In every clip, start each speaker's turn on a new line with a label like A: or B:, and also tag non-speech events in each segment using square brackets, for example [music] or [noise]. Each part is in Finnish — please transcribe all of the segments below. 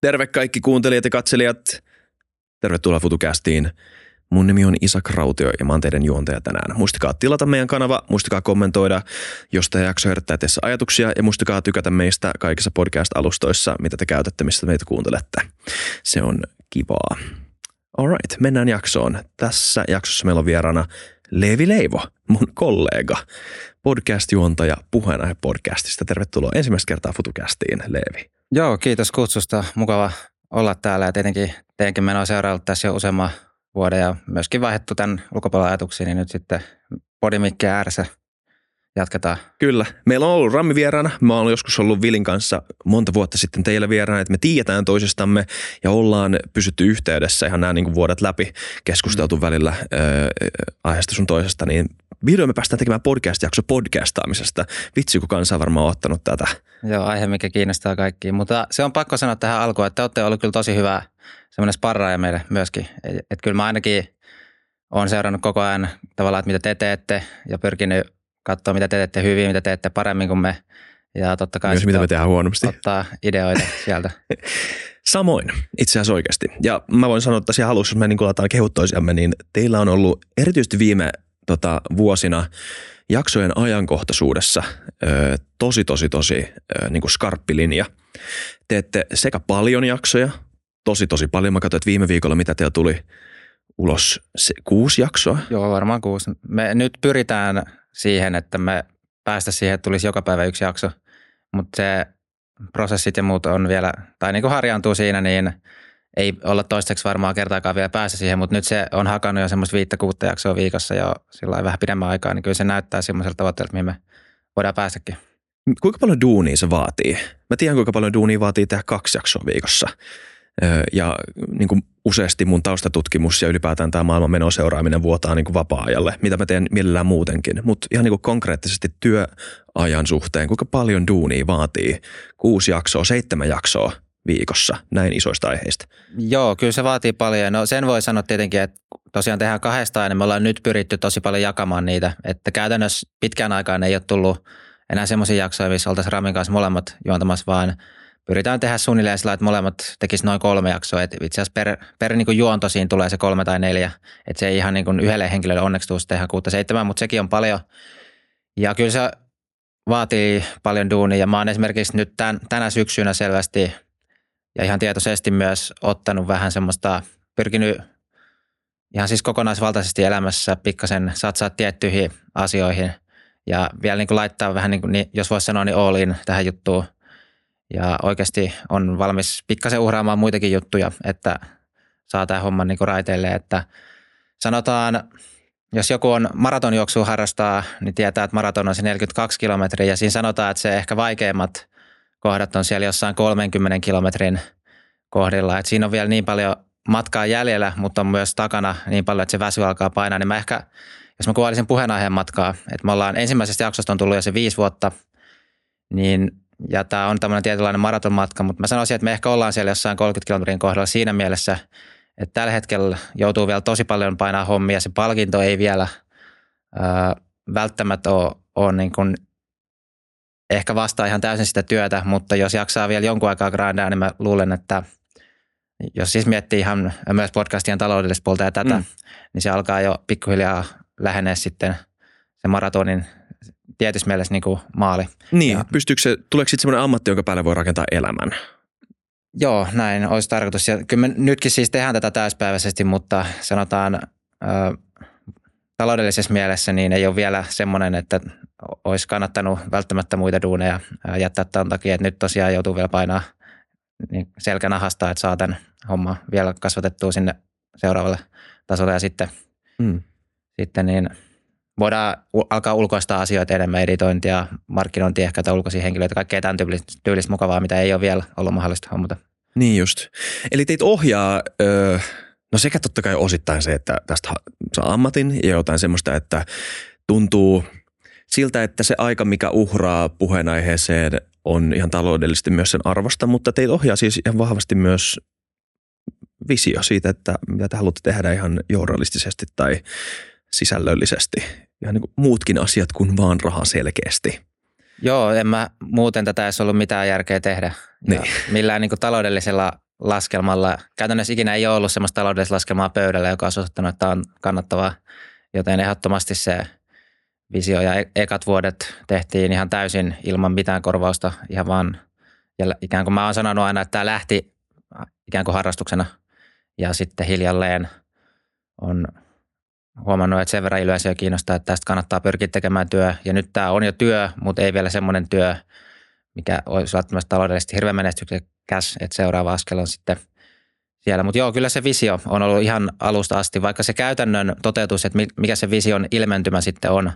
A: Terve kaikki kuuntelijat ja katselijat. Tervetuloa FutuCastiin. Mun nimi on Isak Rautio ja mä oon teidän juontaja tänään. Muistakaa tilata meidän kanava, muistakaa kommentoida, jos tämä jakso herättää teissä ajatuksia ja muistakaa tykätä meistä kaikissa podcast-alustoissa, mitä te käytätte, mistä meitä kuuntelette. Se on kivaa. Alright, mennään jaksoon. Tässä jaksossa meillä on vieraana Leevi Leivo, mun kollega, podcast-juontaja puheenaihe podcastista. Tervetuloa ensimmäistä kertaa FutuCastiin, Leevi.
B: Joo, kiitos kutsusta. Mukava olla täällä ja tietenkin teidänkin menoa seuraillut tässä jo useamman vuoden ja myöskin vaihdettu tämän ulkopuolella ajatuksiin, niin nyt sitten podimikkeen ääressä jatketaan.
A: Kyllä. Meillä on ollut Rammi vieraana. Mä oon joskus ollut Vilin kanssa monta vuotta sitten teillä vieraana, että me tiedetään toisistamme ja ollaan pysytty yhteydessä ihan nämä niin kuin vuodet läpi, keskusteltu mm. välillä äh, aiheesta sun toisesta, niin vihdoin me päästään tekemään podcast-jakso podcastaamisesta. Vitsi, kun kansa on varmaan ottanut tätä.
B: Joo, aihe, mikä kiinnostaa kaikkia. Mutta se on pakko sanoa tähän alkuun, että te olette ollut kyllä tosi hyvä semmoinen sparraaja meille myöskin. Että et kyllä mä ainakin olen seurannut koko ajan tavallaan, että mitä te teette ja pyrkinyt katsoa, mitä te teette hyvin, mitä teette paremmin kuin me. Ja totta kai
A: Myös mitä me tehdään huonosti.
B: ottaa ideoita sieltä. [laughs]
A: Samoin, itse asiassa oikeasti. Ja mä voin sanoa, että siellä alussa, jos me niin aletaan kehut toisiamme, niin teillä on ollut erityisesti viime tota, vuosina jaksojen ajankohtaisuudessa ö, tosi, tosi, tosi ö, niin kuin skarppi linja. Teette sekä paljon jaksoja, tosi, tosi paljon. Mä katsoin, että viime viikolla, mitä teillä tuli ulos, se, kuusi jaksoa.
B: Joo, varmaan kuusi. Me nyt pyritään siihen, että me päästä siihen, että tulisi joka päivä yksi jakso, mutta se prosessit ja muut on vielä, tai niin kuin harjaantuu siinä, niin ei olla toistaiseksi varmaan kertaakaan vielä päässä siihen, mutta nyt se on hakannut jo semmoista viittä kuutta jaksoa viikossa jo sillä vähän pidemmän aikaa, niin kyllä se näyttää semmoiselta tavoitteelta, mihin me voidaan päästäkin.
A: Kuinka paljon duunia se vaatii? Mä tiedän, kuinka paljon duunia vaatii tehdä kaksi jaksoa viikossa. Ja niin kuin useasti mun taustatutkimus ja ylipäätään tämä maailman menoseuraaminen vuotaa niin kuin vapaa-ajalle, mitä mä teen mielellään muutenkin. Mutta ihan niin kuin konkreettisesti työajan suhteen, kuinka paljon duunia vaatii kuusi jaksoa, seitsemän jaksoa viikossa näin isoista aiheista?
B: Joo, kyllä se vaatii paljon. No sen voi sanoa tietenkin, että tosiaan tehdään kahdestaan ja me ollaan nyt pyritty tosi paljon jakamaan niitä. Että käytännössä pitkään aikaan ei ole tullut enää semmoisia jaksoja, missä oltaisiin Ramin kanssa molemmat juontamassa, vaan pyritään tehdä suunnilleen sillä, että molemmat tekis noin kolme jaksoa. Et itse asiassa per, per niin kuin juonto siinä tulee se kolme tai neljä. Että se ei ihan niin kuin yhdelle henkilölle onneksi tule tehdä kuutta seitsemän, mutta sekin on paljon. Ja kyllä se vaatii paljon duunia. Ja mä oon esimerkiksi nyt tän, tänä syksynä selvästi ja ihan tietoisesti myös ottanut vähän semmoista, pyrkinyt ihan siis kokonaisvaltaisesti elämässä pikkasen satsaa tiettyihin asioihin ja vielä niin kuin laittaa vähän, niin kuin, jos voisi sanoa, niin all in tähän juttuun. Ja oikeasti on valmis pikkasen uhraamaan muitakin juttuja, että saa tämä homma niin raiteille. Että sanotaan, jos joku on maratonjuoksua harrastaa, niin tietää, että maraton on se 42 kilometriä ja siinä sanotaan, että se ehkä vaikeimmat kohdat on siellä jossain 30 kilometrin kohdilla. Et siinä on vielä niin paljon matkaa jäljellä, mutta on myös takana niin paljon, että se väsy alkaa painaa. Niin mä ehkä, jos mä kuvailisin puheenaiheen matkaa, että me ollaan ensimmäisestä jaksosta on tullut jo se viisi vuotta, niin ja tämä on tämmöinen tietynlainen maratonmatka, mutta mä sanoisin, että me ehkä ollaan siellä jossain 30 kilometrin kohdalla siinä mielessä, että tällä hetkellä joutuu vielä tosi paljon painaa hommia. Se palkinto ei vielä ö, välttämättä ole, ole niin kuin ehkä vastaa ihan täysin sitä työtä, mutta jos jaksaa vielä jonkun aikaa grindaa, niin mä luulen, että jos siis miettii ihan myös podcastien taloudellista puolta ja tätä, mm. niin se alkaa jo pikkuhiljaa lähenee sitten se maratonin tietyssä mielessä niin kuin maali.
A: Niin,
B: Ja-
A: pystyykö se, tuleeko sitten semmoinen ammatti, jonka päälle voi rakentaa elämän?
B: Joo, näin olisi tarkoitus. Ja kyllä me nytkin siis tehdään tätä täyspäiväisesti, mutta sanotaan ö, taloudellisessa mielessä niin ei ole vielä semmoinen, että olisi kannattanut välttämättä muita duuneja jättää tämän takia, että nyt tosiaan joutuu vielä painaa niin selkänahasta, että saa tämän homma vielä kasvatettua sinne seuraavalle tasolle ja sitten,
A: Mm.
B: sitten niin voidaan alkaa ulkoistaa asioita enemmän, editointia, markkinointia, ehkä tai ulkoisia henkilöitä, kaikkea tämän tyylistä, tyylistä mukavaa, mitä ei ole vielä ollut mahdollista hommata.
A: Niin just. Eli teitä ohjaa, öö, no sekä totta kai osittain se, että tästä saa ammatin ja jotain semmoista, että tuntuu siltä, että se aika, mikä uhraa puheenaiheeseen, on ihan taloudellisesti myös sen arvosta, mutta teitä ohjaa siis ihan vahvasti myös visio siitä, että mitä te haluatte tehdä ihan journalistisesti tai sisällöllisesti. Ihan niin kuin muutkin asiat kuin vaan raha selkeästi.
B: Joo, en mä muuten tätä edes ollut mitään järkeä tehdä. Ja
A: Niin.
B: Millään niin kuin taloudellisella laskelmalla. Käytännössä ikinä ei ole ollut sellaista taloudellista laskelmaa pöydällä, joka on osoittanut, että on kannattavaa. Joten ehdottomasti se visio ja e- ekat vuodet tehtiin ihan täysin ilman mitään korvausta, ihan vaan ja ikään kuin mä oon sanonut aina, että tämä lähti ikään kuin harrastuksena ja sitten hiljalleen on huomannut, että sen verran yleisöä kiinnostaa, että tästä kannattaa pyrkiä tekemään työ. Ja nyt tämä on jo työ, mutta ei vielä semmoinen työ, mikä olisi välttämättä taloudellisesti hirveän menestyksekäs, että seuraava askel on sitten siellä. Mutta joo, kyllä se visio on ollut ihan alusta asti, vaikka se käytännön toteutus, että mikä se vision ilmentymä sitten on,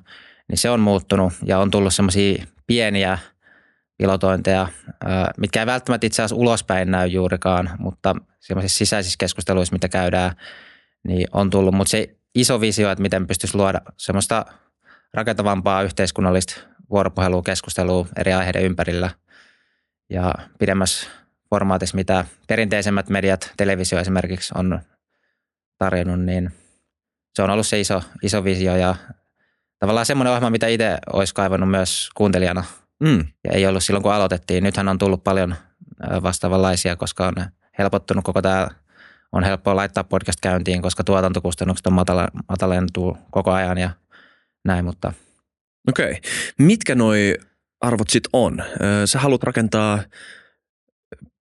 B: niin se on muuttunut ja on tullut semmoisia pieniä pilotointeja, mitkä ei välttämättä itse asiassa ulospäin näy juurikaan, mutta semmoisissa sisäisissä keskusteluissa, mitä käydään, niin on tullut. Mutta se iso visio, että miten pystyisi luoda semmoista rakentavampaa yhteiskunnallista vuoropuhelua, keskustelua eri aiheiden ympärillä ja pidemmässä formaatissa, mitä perinteisemmät mediat, televisio esimerkiksi on tarjonnut, niin se on ollut se iso, iso visio ja tavallaan semmoinen ohjelma, mitä itse olisi kaivannut myös kuuntelijana mm. ja ei ollut silloin, kun aloitettiin. Nythän on tullut paljon vastaavanlaisia, koska on helpottunut koko tämä on helppoa laittaa podcast käyntiin, koska tuotantokustannukset on matala, matalentuu koko ajan ja näin, mutta.
A: Okei. Okay. Mitkä noi arvot sitten on? Sä haluat rakentaa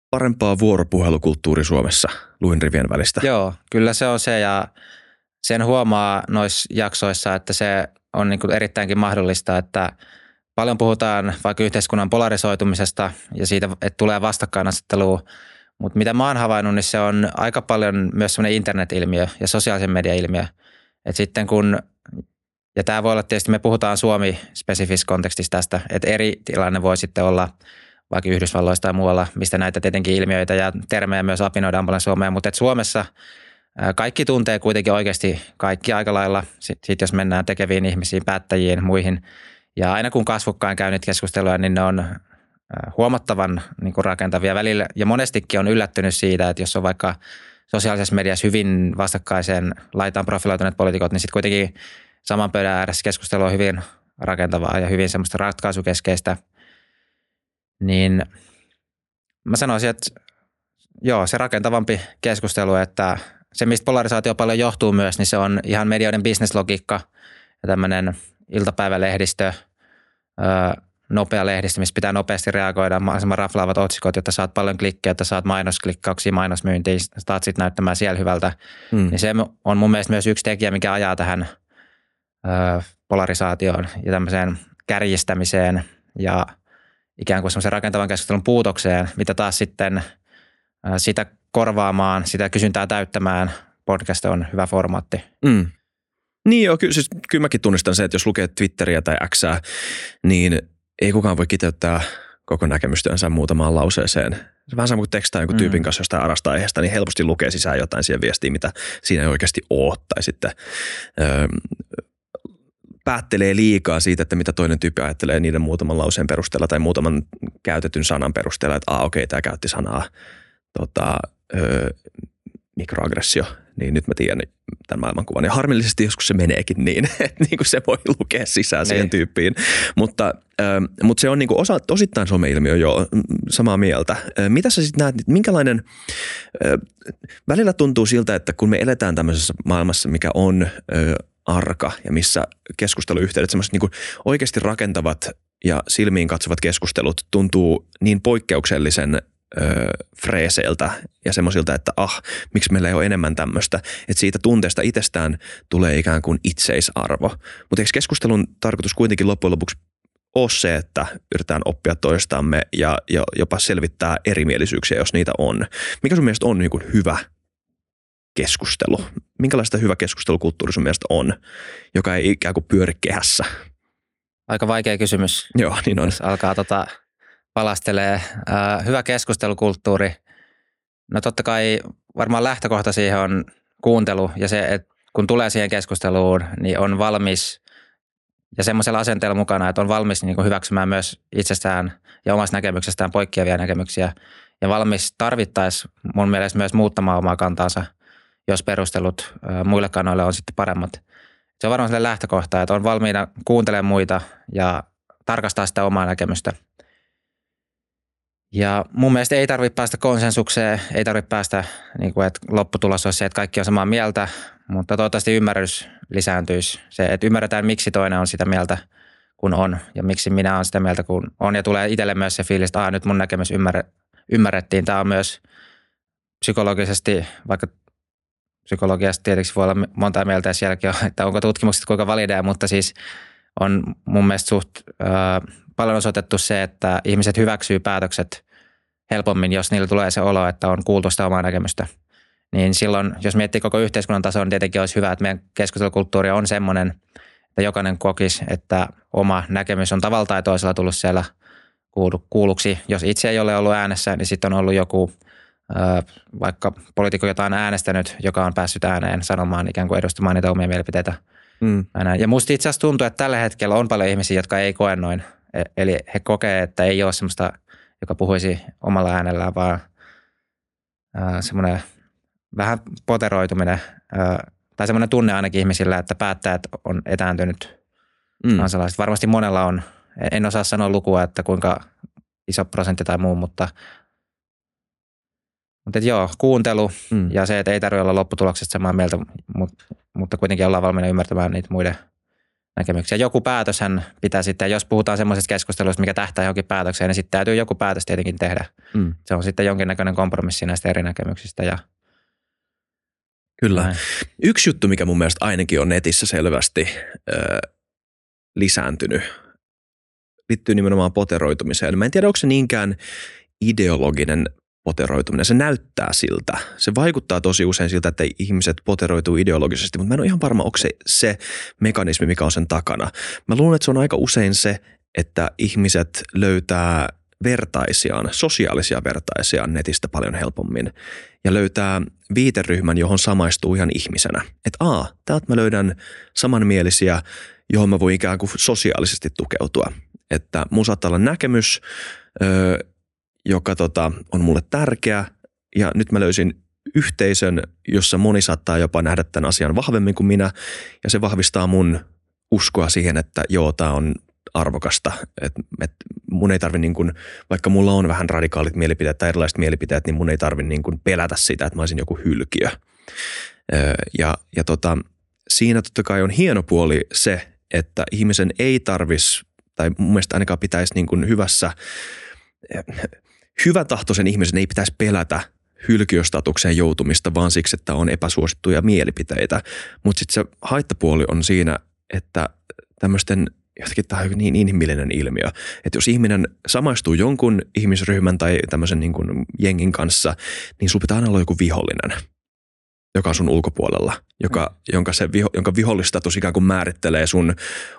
A: parempaa vuoropuhelukulttuuri Suomessa luin rivien välistä.
B: Joo, kyllä se on se ja sen huomaa noissa jaksoissa, että se on niin kuin erittäinkin mahdollista, että paljon puhutaan vaikka yhteiskunnan polarisoitumisesta ja siitä, että tulee vastakkainasettelua mutta mitä mä oon havainnut, niin se on aika paljon myös semmoinen internet-ilmiö ja sosiaalisen median ilmiö. Et sitten kun, ja tämä voi olla tietysti, me puhutaan Suomi-spesifistä kontekstista tästä, että eri tilanne voi sitten olla vaikka Yhdysvalloista tai muualla, mistä näitä tietenkin ilmiöitä ja termejä myös apinoidaan paljon Suomeen, mutta Suomessa kaikki tuntee kuitenkin oikeasti kaikki aika lailla, sitten sit jos mennään tekeviin ihmisiin, päättäjiin, muihin. Ja aina kun kasvokkain käy niitä keskusteluja, niin ne on huomattavan niin kuin rakentavia välillä. Ja monestikin on yllättynyt siitä, että jos on vaikka sosiaalisessa mediassa hyvin vastakkaiseen laitaan profiloituneet poliitikot, niin sitten kuitenkin saman pöydän ääressä keskustelu on hyvin rakentavaa ja hyvin semmoista ratkaisukeskeistä. Niin mä sanoisin, että joo, se rakentavampi keskustelu, että se, mistä polarisaatio paljon johtuu myös, niin se on ihan medioiden bisneslogiikka ja tämmöinen iltapäivälehdistö, nopea lehdistö, missä pitää nopeasti reagoida, mahdollisimman raflaavat otsikot, jotta saat paljon klikkejä, jotta saat mainosklikkauksia, mainosmyyntiä, saat sitten näyttämään siellä hyvältä. Mm. Niin se on mun mielestä myös yksi tekijä, mikä ajaa tähän ö, polarisaatioon ja tämmöiseen kärjistämiseen ja ikään kuin semmoisen rakentavan keskustelun puutokseen, mitä taas sitten ö, sitä korvaamaan, sitä kysyntää täyttämään podcast on hyvä formaatti. Mm.
A: Niin joo, kyllä, siis, kyllä mäkin tunnistan se, että jos lukee Twitteriä tai Xää, niin ei kukaan voi kiteyttää koko näkemystyönsä muutamaan lauseeseen. Se vähän sama kuin tekstaa jonkun mm. tyypin kanssa jostain arasta aiheesta, niin helposti lukee sisään jotain siihen viestiin, mitä siinä ei oikeasti ole. Tai sitten öö, päättelee liikaa siitä, että mitä toinen tyyppi ajattelee niiden muutaman lauseen perusteella tai muutaman käytetyn sanan perusteella, että okei, okay, tämä käytti sanaa tota, öö, mikroaggressio, niin nyt mä tiedän tämän maailmankuvan. Ja harmillisesti joskus se meneekin niin, [laughs] että niin kuin se voi lukea sisään siihen niin. tyyppiin. Mutta, äh, mutta se on niin kuin osa, osittain some-ilmiö jo samaa mieltä. Äh, mitä sä sitten näet, minkälainen, äh, välillä tuntuu siltä, että kun me eletään tämmöisessä maailmassa, mikä on äh, arka ja missä keskusteluyhteydet, semmoiset niin oikeasti rakentavat ja silmiin katsovat keskustelut tuntuu niin poikkeuksellisen freeseiltä ja semmoisilta, että ah, miksi meillä ei ole enemmän tämmöistä. Että siitä tunteesta itsestään tulee ikään kuin itseisarvo. Mutta eikö keskustelun tarkoitus kuitenkin loppujen lopuksi ole se, että yritetään oppia toistamme ja, ja jopa selvittää erimielisyyksiä, jos niitä on. Mikä sun mielestä on niin kuin hyvä keskustelu? Minkälaista hyvä keskustelukulttuuri sun mielestä on, joka ei ikään kuin pyöri kehässä?
B: Aika vaikea kysymys.
A: Joo, niin on.
B: Jos alkaa tota palastelee. Hyvä keskustelukulttuuri. No totta kai varmaan lähtökohta siihen on kuuntelu ja se, että kun tulee siihen keskusteluun, niin on valmis ja semmoisella asenteella mukana, että on valmis niin kuin hyväksymään myös itsestään ja omasta näkemyksestään poikkeavia näkemyksiä ja valmis tarvittaessa mun mielestä myös muuttamaan omaa kantaansa, jos perustelut muille kannoille on sitten paremmat. Se on varmaan sellainen lähtökohta, että on valmiina kuuntelemaan muita ja tarkastaa sitä omaa näkemystä – Ja mun mielestä ei tarvitse päästä konsensukseen, ei tarvitse päästä, niin kuin, että lopputulos olisi se, että kaikki on samaa mieltä, mutta toivottavasti ymmärrys lisääntyisi. Se, että ymmärretään, miksi toinen on sitä mieltä kun on ja miksi minä olen sitä mieltä kun on. Ja tulee itselle myös se fiilis, että nyt mun näkemys ymmärre, ymmärrettiin. Tämä on myös psykologisesti, vaikka psykologiasta tietysti voi olla monta mieltä ja sielläkin on, että onko tutkimukset kuinka valideja, mutta siis on mun mielestä suht äh, paljon osoitettu se, että ihmiset hyväksyy päätökset helpommin, jos niillä tulee se olo, että on kuultu sitä omaa näkemystä. Niin silloin, jos miettii koko yhteiskunnan tasoa, niin tietenkin olisi hyvä, että meidän keskustelukulttuuri on semmoinen, että jokainen kokisi, että oma näkemys on tavalla tai toisella tullut siellä kuulluksi. Jos itse ei ole ollut äänessä, niin sitten on ollut joku vaikka poliitikko, jota on äänestänyt, joka on päässyt ääneen sanomaan ikään kuin edustamaan niitä omia mielipiteitä. Mm. Ja musta itse asiassa tuntuu, että tällä hetkellä on paljon ihmisiä, jotka ei koe noin. E, eli he kokee, että ei ole semmoista, joka puhuisi omalla äänellään, vaan semmoinen vähän poteroituminen tai semmoinen tunne ainakin ihmisillä, että päättäjät on etääntynyt mm. kansalaiset. Varmasti monella on. En osaa sanoa lukua, että kuinka iso prosentti tai muu, mutta, mutta et joo, kuuntelu mm. ja se, että ei tarvitse olla lopputuloksesta samaa mieltä, mutta, mutta kuitenkin ollaan valmiina ymmärtämään niitä muiden näkemyksiä. Joku päätöshän pitää sitten, jos puhutaan semmoisesta keskustelusta, mikä tähtää johonkin päätökseen, niin sitten täytyy joku päätös tietenkin tehdä. Mm. Se on sitten jonkinnäköinen kompromissi näistä eri näkemyksistä ja –
A: Kyllä. Näin. Yksi juttu, mikä mun mielestä ainakin on netissä selvästi ö, lisääntynyt, liittyy nimenomaan poteroitumiseen. Mä en tiedä, onko se niinkään ideologinen poteroituminen. Se näyttää siltä. Se vaikuttaa tosi usein siltä, että ihmiset poteroituu ideologisesti, mutta mä en ole ihan varma, onko se se mekanismi, mikä on sen takana. Mä luulen, että se on aika usein se, että ihmiset löytää vertaisiaan, sosiaalisia vertaisiaan netistä paljon helpommin ja löytää viiteryhmän, johon samaistuu ihan ihmisenä. Että a, täältä mä löydän samanmielisiä, johon mä voin ikään kuin sosiaalisesti tukeutua. Että mun saattaa olla näkemys, ö, joka tota, on mulle tärkeä ja nyt mä löysin yhteisön, jossa moni saattaa jopa nähdä tämän asian vahvemmin kuin minä ja se vahvistaa mun uskoa siihen, että joo, tämä on arvokasta. Et, et mun ei tarvi niin kuin, vaikka mulla on vähän radikaalit mielipiteet tai erilaiset mielipiteet, niin mun ei tarvi niin kuin pelätä sitä, että mä olisin joku hylkiö. Ja, ja tota, siinä totta kai on hieno puoli se, että ihmisen ei tarvis, tai mun mielestä ainakaan pitäisi niin kuin hyvässä, hyvätahtoisen ihmisen ei pitäisi pelätä hylkiöstatukseen joutumista, vaan siksi, että on epäsuosittuja mielipiteitä. Mutta sitten se haittapuoli on siinä, että tämmöisten jotenkin tämä on niin inhimillinen ilmiö, että jos ihminen samaistuu jonkun ihmisryhmän tai tämmöisen niin jengin kanssa, niin sulla pitää aina olla joku vihollinen, joka on sun ulkopuolella, joka, mm. jonka, se, jonka vihollistatus ikään kuin määrittelee sun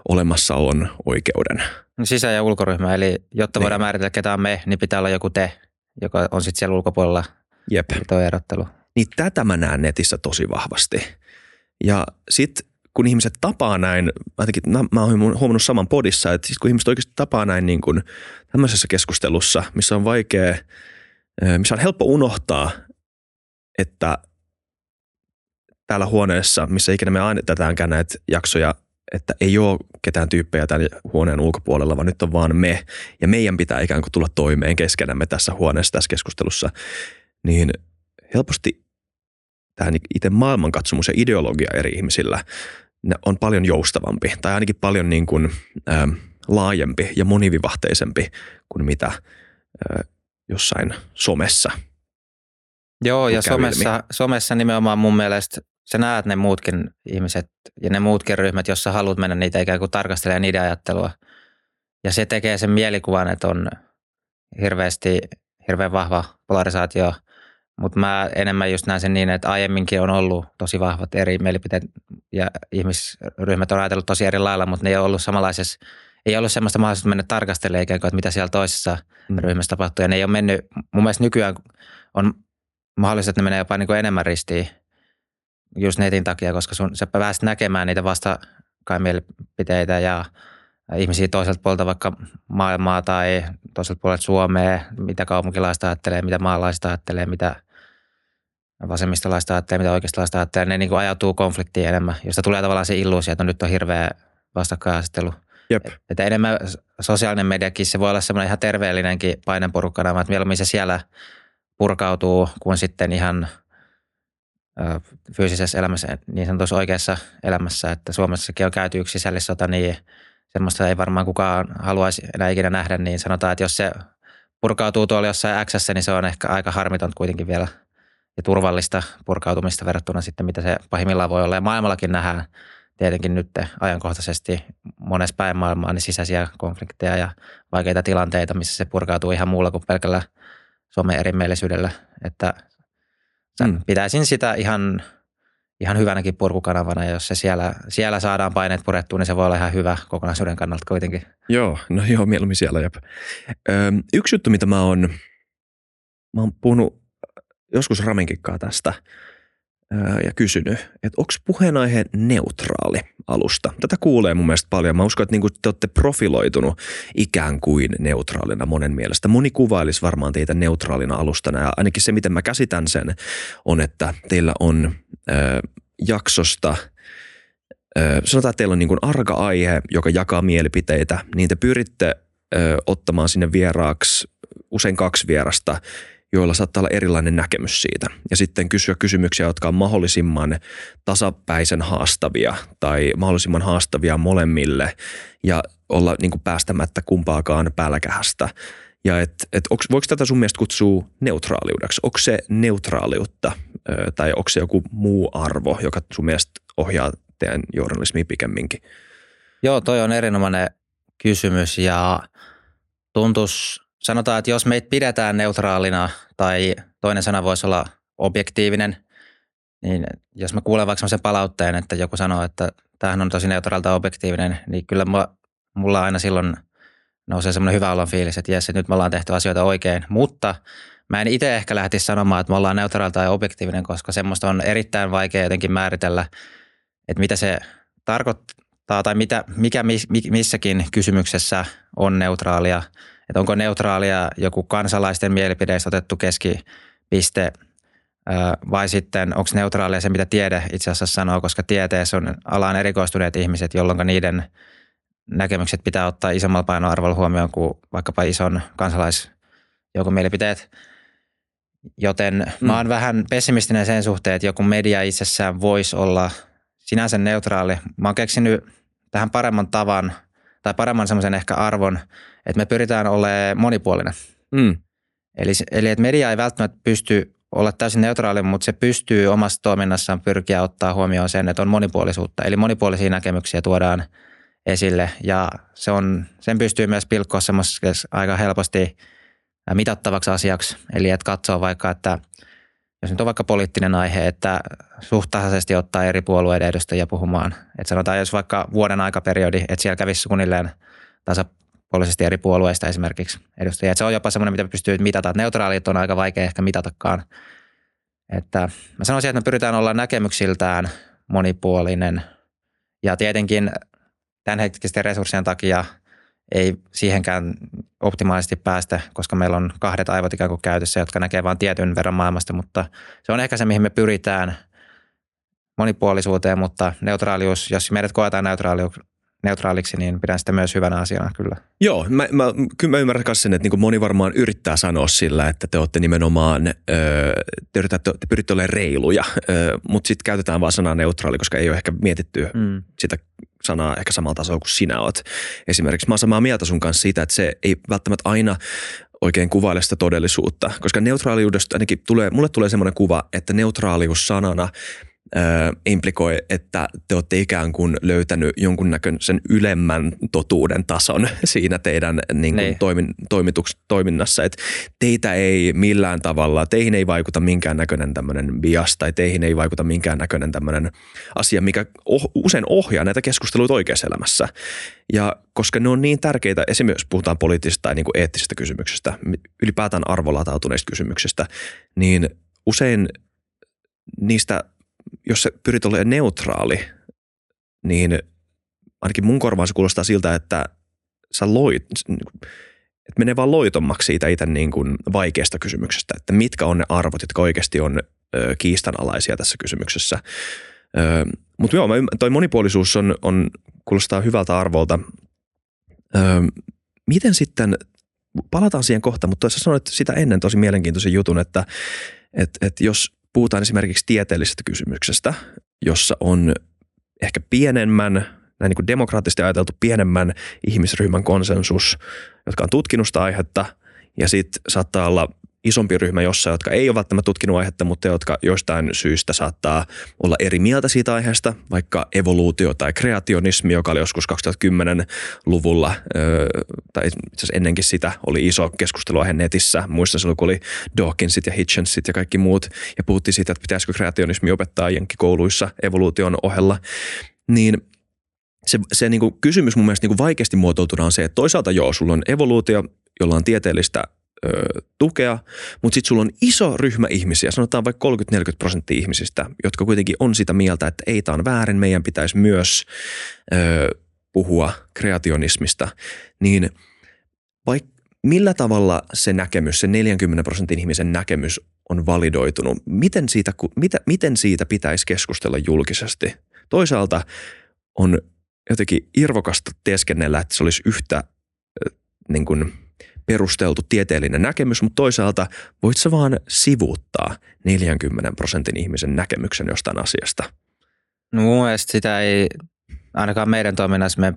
A: olemassaolon oikeuden.
B: Sisä- ja ulkoryhmä, eli jotta niin. voidaan määritellä ketä on me, niin pitää olla joku te, joka on sitten siellä ulkopuolella.
A: Jep.
B: Eli tuo erottelu.
A: Niin tätä mä näen netissä tosi vahvasti. Ja sitten kun ihmiset tapaa näin, jotenkin, mä oon huomannut saman podissa, että siis kun ihmiset oikeasti tapaa näin niin kuin tämmöisessä keskustelussa, missä on vaikea, missä on helppo unohtaa, että täällä huoneessa, missä ikinä me ainetetäänkään näitä jaksoja, että ei ole ketään tyyppejä tämän huoneen ulkopuolella, vaan nyt on vaan me. Ja meidän pitää ikään kuin tulla toimeen keskenämme tässä huoneessa, tässä keskustelussa. Niin helposti tähän itse maailmankatsomus ja ideologia eri ihmisillä on paljon joustavampi tai ainakin paljon niin kuin, ä, laajempi ja monivivahteisempi kuin mitä ä, jossain somessa.
B: Joo, ja somessa, somessa nimenomaan mun mielestä sä näet ne muutkin ihmiset ja ne muutkin ryhmät, jossa haluat mennä niitä ikään kuin tarkastelemaan niiden ajattelua. Ja se tekee sen mielikuvan, että on hirveästi, hirveän vahva polarisaatio – mutta mä enemmän just näen sen niin, että aiemminkin on ollut tosi vahvat eri mielipiteet ja ihmisryhmät on ajatellut tosi eri lailla, mutta ne ei ole ollut samanlaisessa, ei ollut semmoista mahdollisuutta mennä tarkastelemaan ikään kuin, että mitä siellä toisessa mm. ryhmässä tapahtuu. Ja ne ei ole mennyt, mun mielestä nykyään on mahdollista, että ne menee jopa niin kuin enemmän ristiin just netin takia, koska sun, sä pääset näkemään niitä vastakkain mielipiteitä ja ihmisiä toiselta puolelta vaikka maailmaa tai toiselta puolelta Suomea, mitä kaupunkilaista ajattelee, mitä maalaista ajattelee, mitä vasemmistolaista ajattelee, mitä oikeistolaista ajattelee. Ne niin kuin ajautuu konfliktiin enemmän, josta tulee tavallaan se illuusio, että nyt on hirveä vastakkainasettelu.
A: Jep.
B: Että enemmän sosiaalinen mediakin, se voi olla semmoinen ihan terveellinenkin painepurkukanava, että mieluummin se siellä purkautuu kuin sitten ihan fyysisessä elämässä, niin sanotussa oikeassa elämässä, että Suomessakin on käyty yksi sisällissota, niin semmoista ei varmaan kukaan haluaisi enää ikinä nähdä, niin sanotaan, että jos se purkautuu tuolla jossain X, niin se on ehkä aika harmiton kuitenkin vielä ja turvallista purkautumista verrattuna sitten, mitä se pahimmillaan voi olla. Ja maailmallakin nähdään tietenkin nyt ajankohtaisesti monessa päin maailmaa niin sisäisiä konflikteja ja vaikeita tilanteita, missä se purkautuu ihan muulla kuin pelkällä Suomen erimielisyydellä. Että mm. pitäisin sitä ihan, ihan hyvänäkin purkukanavana ja jos se siellä, siellä saadaan paineet purettua, niin se voi olla ihan hyvä kokonaisuuden kannalta kuitenkin.
A: Joo, no joo, mieluummin siellä. Jep. Ö, yksi juttu, mitä mä oon, mä oon puhunut joskus Raminkikkaa tästä – ja kysynyt, että onko puheenaihe neutraali alusta? Tätä kuulee mun mielestä paljon. Mä uskon, että niinku te olette profiloitunut ikään kuin neutraalina monen mielestä. Moni kuvailisi varmaan teitä neutraalina alustana ja ainakin se, miten mä käsitän sen, on, että teillä on äh, jaksosta – sanotaan, että teillä on niin kuin arka aihe, joka jakaa mielipiteitä, niin te pyritte ö, ottamaan sinne vieraaksi usein kaksi vierasta, joilla saattaa olla erilainen näkemys siitä. Ja sitten kysyä kysymyksiä, jotka on mahdollisimman tasapäisen haastavia tai mahdollisimman haastavia molemmille ja olla niin kuin päästämättä kumpaakaan pälkähästä. Ja et, et onks, voiko tätä sun mielestä kutsua neutraaliudeksi? Onko se neutraaliutta tai onko se joku muu arvo, joka sun mielestä ohjaa teidän journalismia pikemminkin?
B: Joo, toi on erinomainen kysymys ja tuntuisi sanotaan, että jos meitä pidetään neutraalina tai toinen sana voisi olla objektiivinen, niin jos mä kuulen vaikka sen palautteen, että joku sanoo, että tämähän on tosi neutraalta objektiivinen, niin kyllä mulla, mulla aina silloin nousee semmoinen hyvä olon fiilis, että jes, nyt me ollaan tehty asioita oikein. Mutta mä en itse ehkä lähtisi sanomaan, että me ollaan neutraalta ja objektiivinen, koska semmoista on erittäin vaikea jotenkin määritellä, että mitä se tarkoittaa tai mitä, mikä missäkin kysymyksessä on neutraalia – että onko neutraalia joku kansalaisten mielipideistä otettu keskipiste vai sitten onko neutraalia se, mitä tiede itse asiassa sanoo, koska tieteessä on alaan erikoistuneet ihmiset, jolloin niiden näkemykset pitää ottaa isommalla painoarvolla huomioon kuin vaikkapa ison kansalaisjoukon mielipiteet. Joten mm. mä oon vähän pessimistinen sen suhteen, että joku media itsessään voisi olla sinänsä neutraali. Mä oon keksinyt tähän paremman tavan tai paremman semmoisen ehkä arvon – että me pyritään olemaan monipuolinen. Mm. Eli, eli että media ei välttämättä pysty olla täysin neutraali, mutta se pystyy omassa toiminnassaan pyrkiä ottaa huomioon sen, että on monipuolisuutta. Eli monipuolisia näkemyksiä tuodaan esille ja se on, sen pystyy myös pilkkoa semmoisessa aika helposti mitattavaksi asiaksi. Eli että katsoo vaikka, että jos nyt on vaikka poliittinen aihe, että suhtaisesti ottaa eri puolueiden edustajia puhumaan. Että sanotaan, jos vaikka vuoden aikaperiodi, että siellä kävisi suunnilleen tasa, puolisesti eri puolueista esimerkiksi edustajia. Että se on jopa semmoinen, mitä pystyy mitata. Että neutraalit on aika vaikea ehkä mitatakaan. Että mä sanoisin, että me pyritään olla näkemyksiltään monipuolinen. Ja tietenkin tämänhetkisten resurssien takia ei siihenkään optimaalisesti päästä, koska meillä on kahdet aivot ikään kuin käytössä, jotka näkee vain tietyn verran maailmasta, mutta se on ehkä se, mihin me pyritään monipuolisuuteen, mutta neutraalius, jos meidät koetaan neutraaliu- neutraaliksi, niin pidän sitä myös hyvänä asiana kyllä.
A: Joo, mä, mä, kyllä mä ymmärrän myös sen, että niin moni varmaan yrittää sanoa sillä, että te olette nimenomaan, te, yritätte, te pyritte olemaan reiluja, mutta sitten käytetään vaan sanaa neutraali, koska ei ole ehkä mietitty mm. sitä sanaa ehkä samalla tasolla kuin sinä oot. Esimerkiksi mä oon samaa mieltä sun kanssa siitä, että se ei välttämättä aina oikein kuvaile sitä todellisuutta, koska neutraaliudesta ainakin tulee, mulle tulee semmoinen kuva, että neutraalius sanana – implikoi, että te olette ikään kuin löytänyt jonkunnäköisen ylemmän totuuden tason [laughs] siinä teidän niin kuin, niin. toimin, toimituks, toiminnassa. Et teitä ei millään tavalla, teihin ei vaikuta minkään näköinen tämmöinen bias tai teihin ei vaikuta minkään näköinen tämmöinen asia, mikä oh, usein ohjaa näitä keskusteluita oikeassa elämässä. Ja koska ne on niin tärkeitä, esimerkiksi puhutaan poliittisista tai niin kuin eettisistä kysymyksistä, ylipäätään arvolatautuneista kysymyksistä, niin usein niistä jos sä pyrit olemaan neutraali, niin ainakin mun korvaan se kuulostaa siltä, että sä loit, että menee vaan loitommaksi siitä itse niin kuin vaikeasta kysymyksestä, että mitkä on ne arvot, jotka oikeasti on ö, kiistanalaisia tässä kysymyksessä. Mutta joo, toi monipuolisuus on, on, kuulostaa hyvältä arvolta. Öö, miten sitten, palataan siihen kohta, mutta sä sanoit sitä ennen tosi mielenkiintoisen jutun, että et, et jos puhutaan esimerkiksi tieteellisestä kysymyksestä, jossa on ehkä pienemmän, näin niin kuin demokraattisesti ajateltu pienemmän ihmisryhmän konsensus, jotka on tutkinut sitä aihetta, ja sitten saattaa olla isompi ryhmä jossain, jotka ei ole välttämättä tutkinut aihetta, mutta jotka jostain syystä saattaa olla eri mieltä siitä aiheesta, vaikka evoluutio tai kreationismi, joka oli joskus 2010-luvulla, tai itse asiassa ennenkin sitä, oli iso keskusteluaihe netissä. Muistan silloin, kun oli Dawkinsit ja Hitchensit ja kaikki muut, ja puhuttiin siitä, että pitäisikö kreationismi opettaa jenkkikouluissa evoluution ohella, niin se, se niin kuin kysymys mun mielestä niin kuin vaikeasti muotoutuna on se, että toisaalta joo, sulla on evoluutio, jolla on tieteellistä ö, tukea, mutta sitten sulla on iso ryhmä ihmisiä, sanotaan vaikka 30-40 prosenttia ihmisistä, jotka kuitenkin on sitä mieltä, että ei tämä on väärin, meidän pitäisi myös ö, puhua kreationismista, niin vaikka millä tavalla se näkemys, se 40 prosentin ihmisen näkemys on validoitunut? Miten siitä, mitä, miten siitä pitäisi keskustella julkisesti? Toisaalta on jotenkin irvokasta teeskennellä, että se olisi yhtä niin kuin, perusteltu tieteellinen näkemys, mutta toisaalta voit sä vaan sivuuttaa 40 prosentin ihmisen näkemyksen jostain asiasta?
B: No mun mielestä sitä ei, ainakaan meidän toiminnassa, me,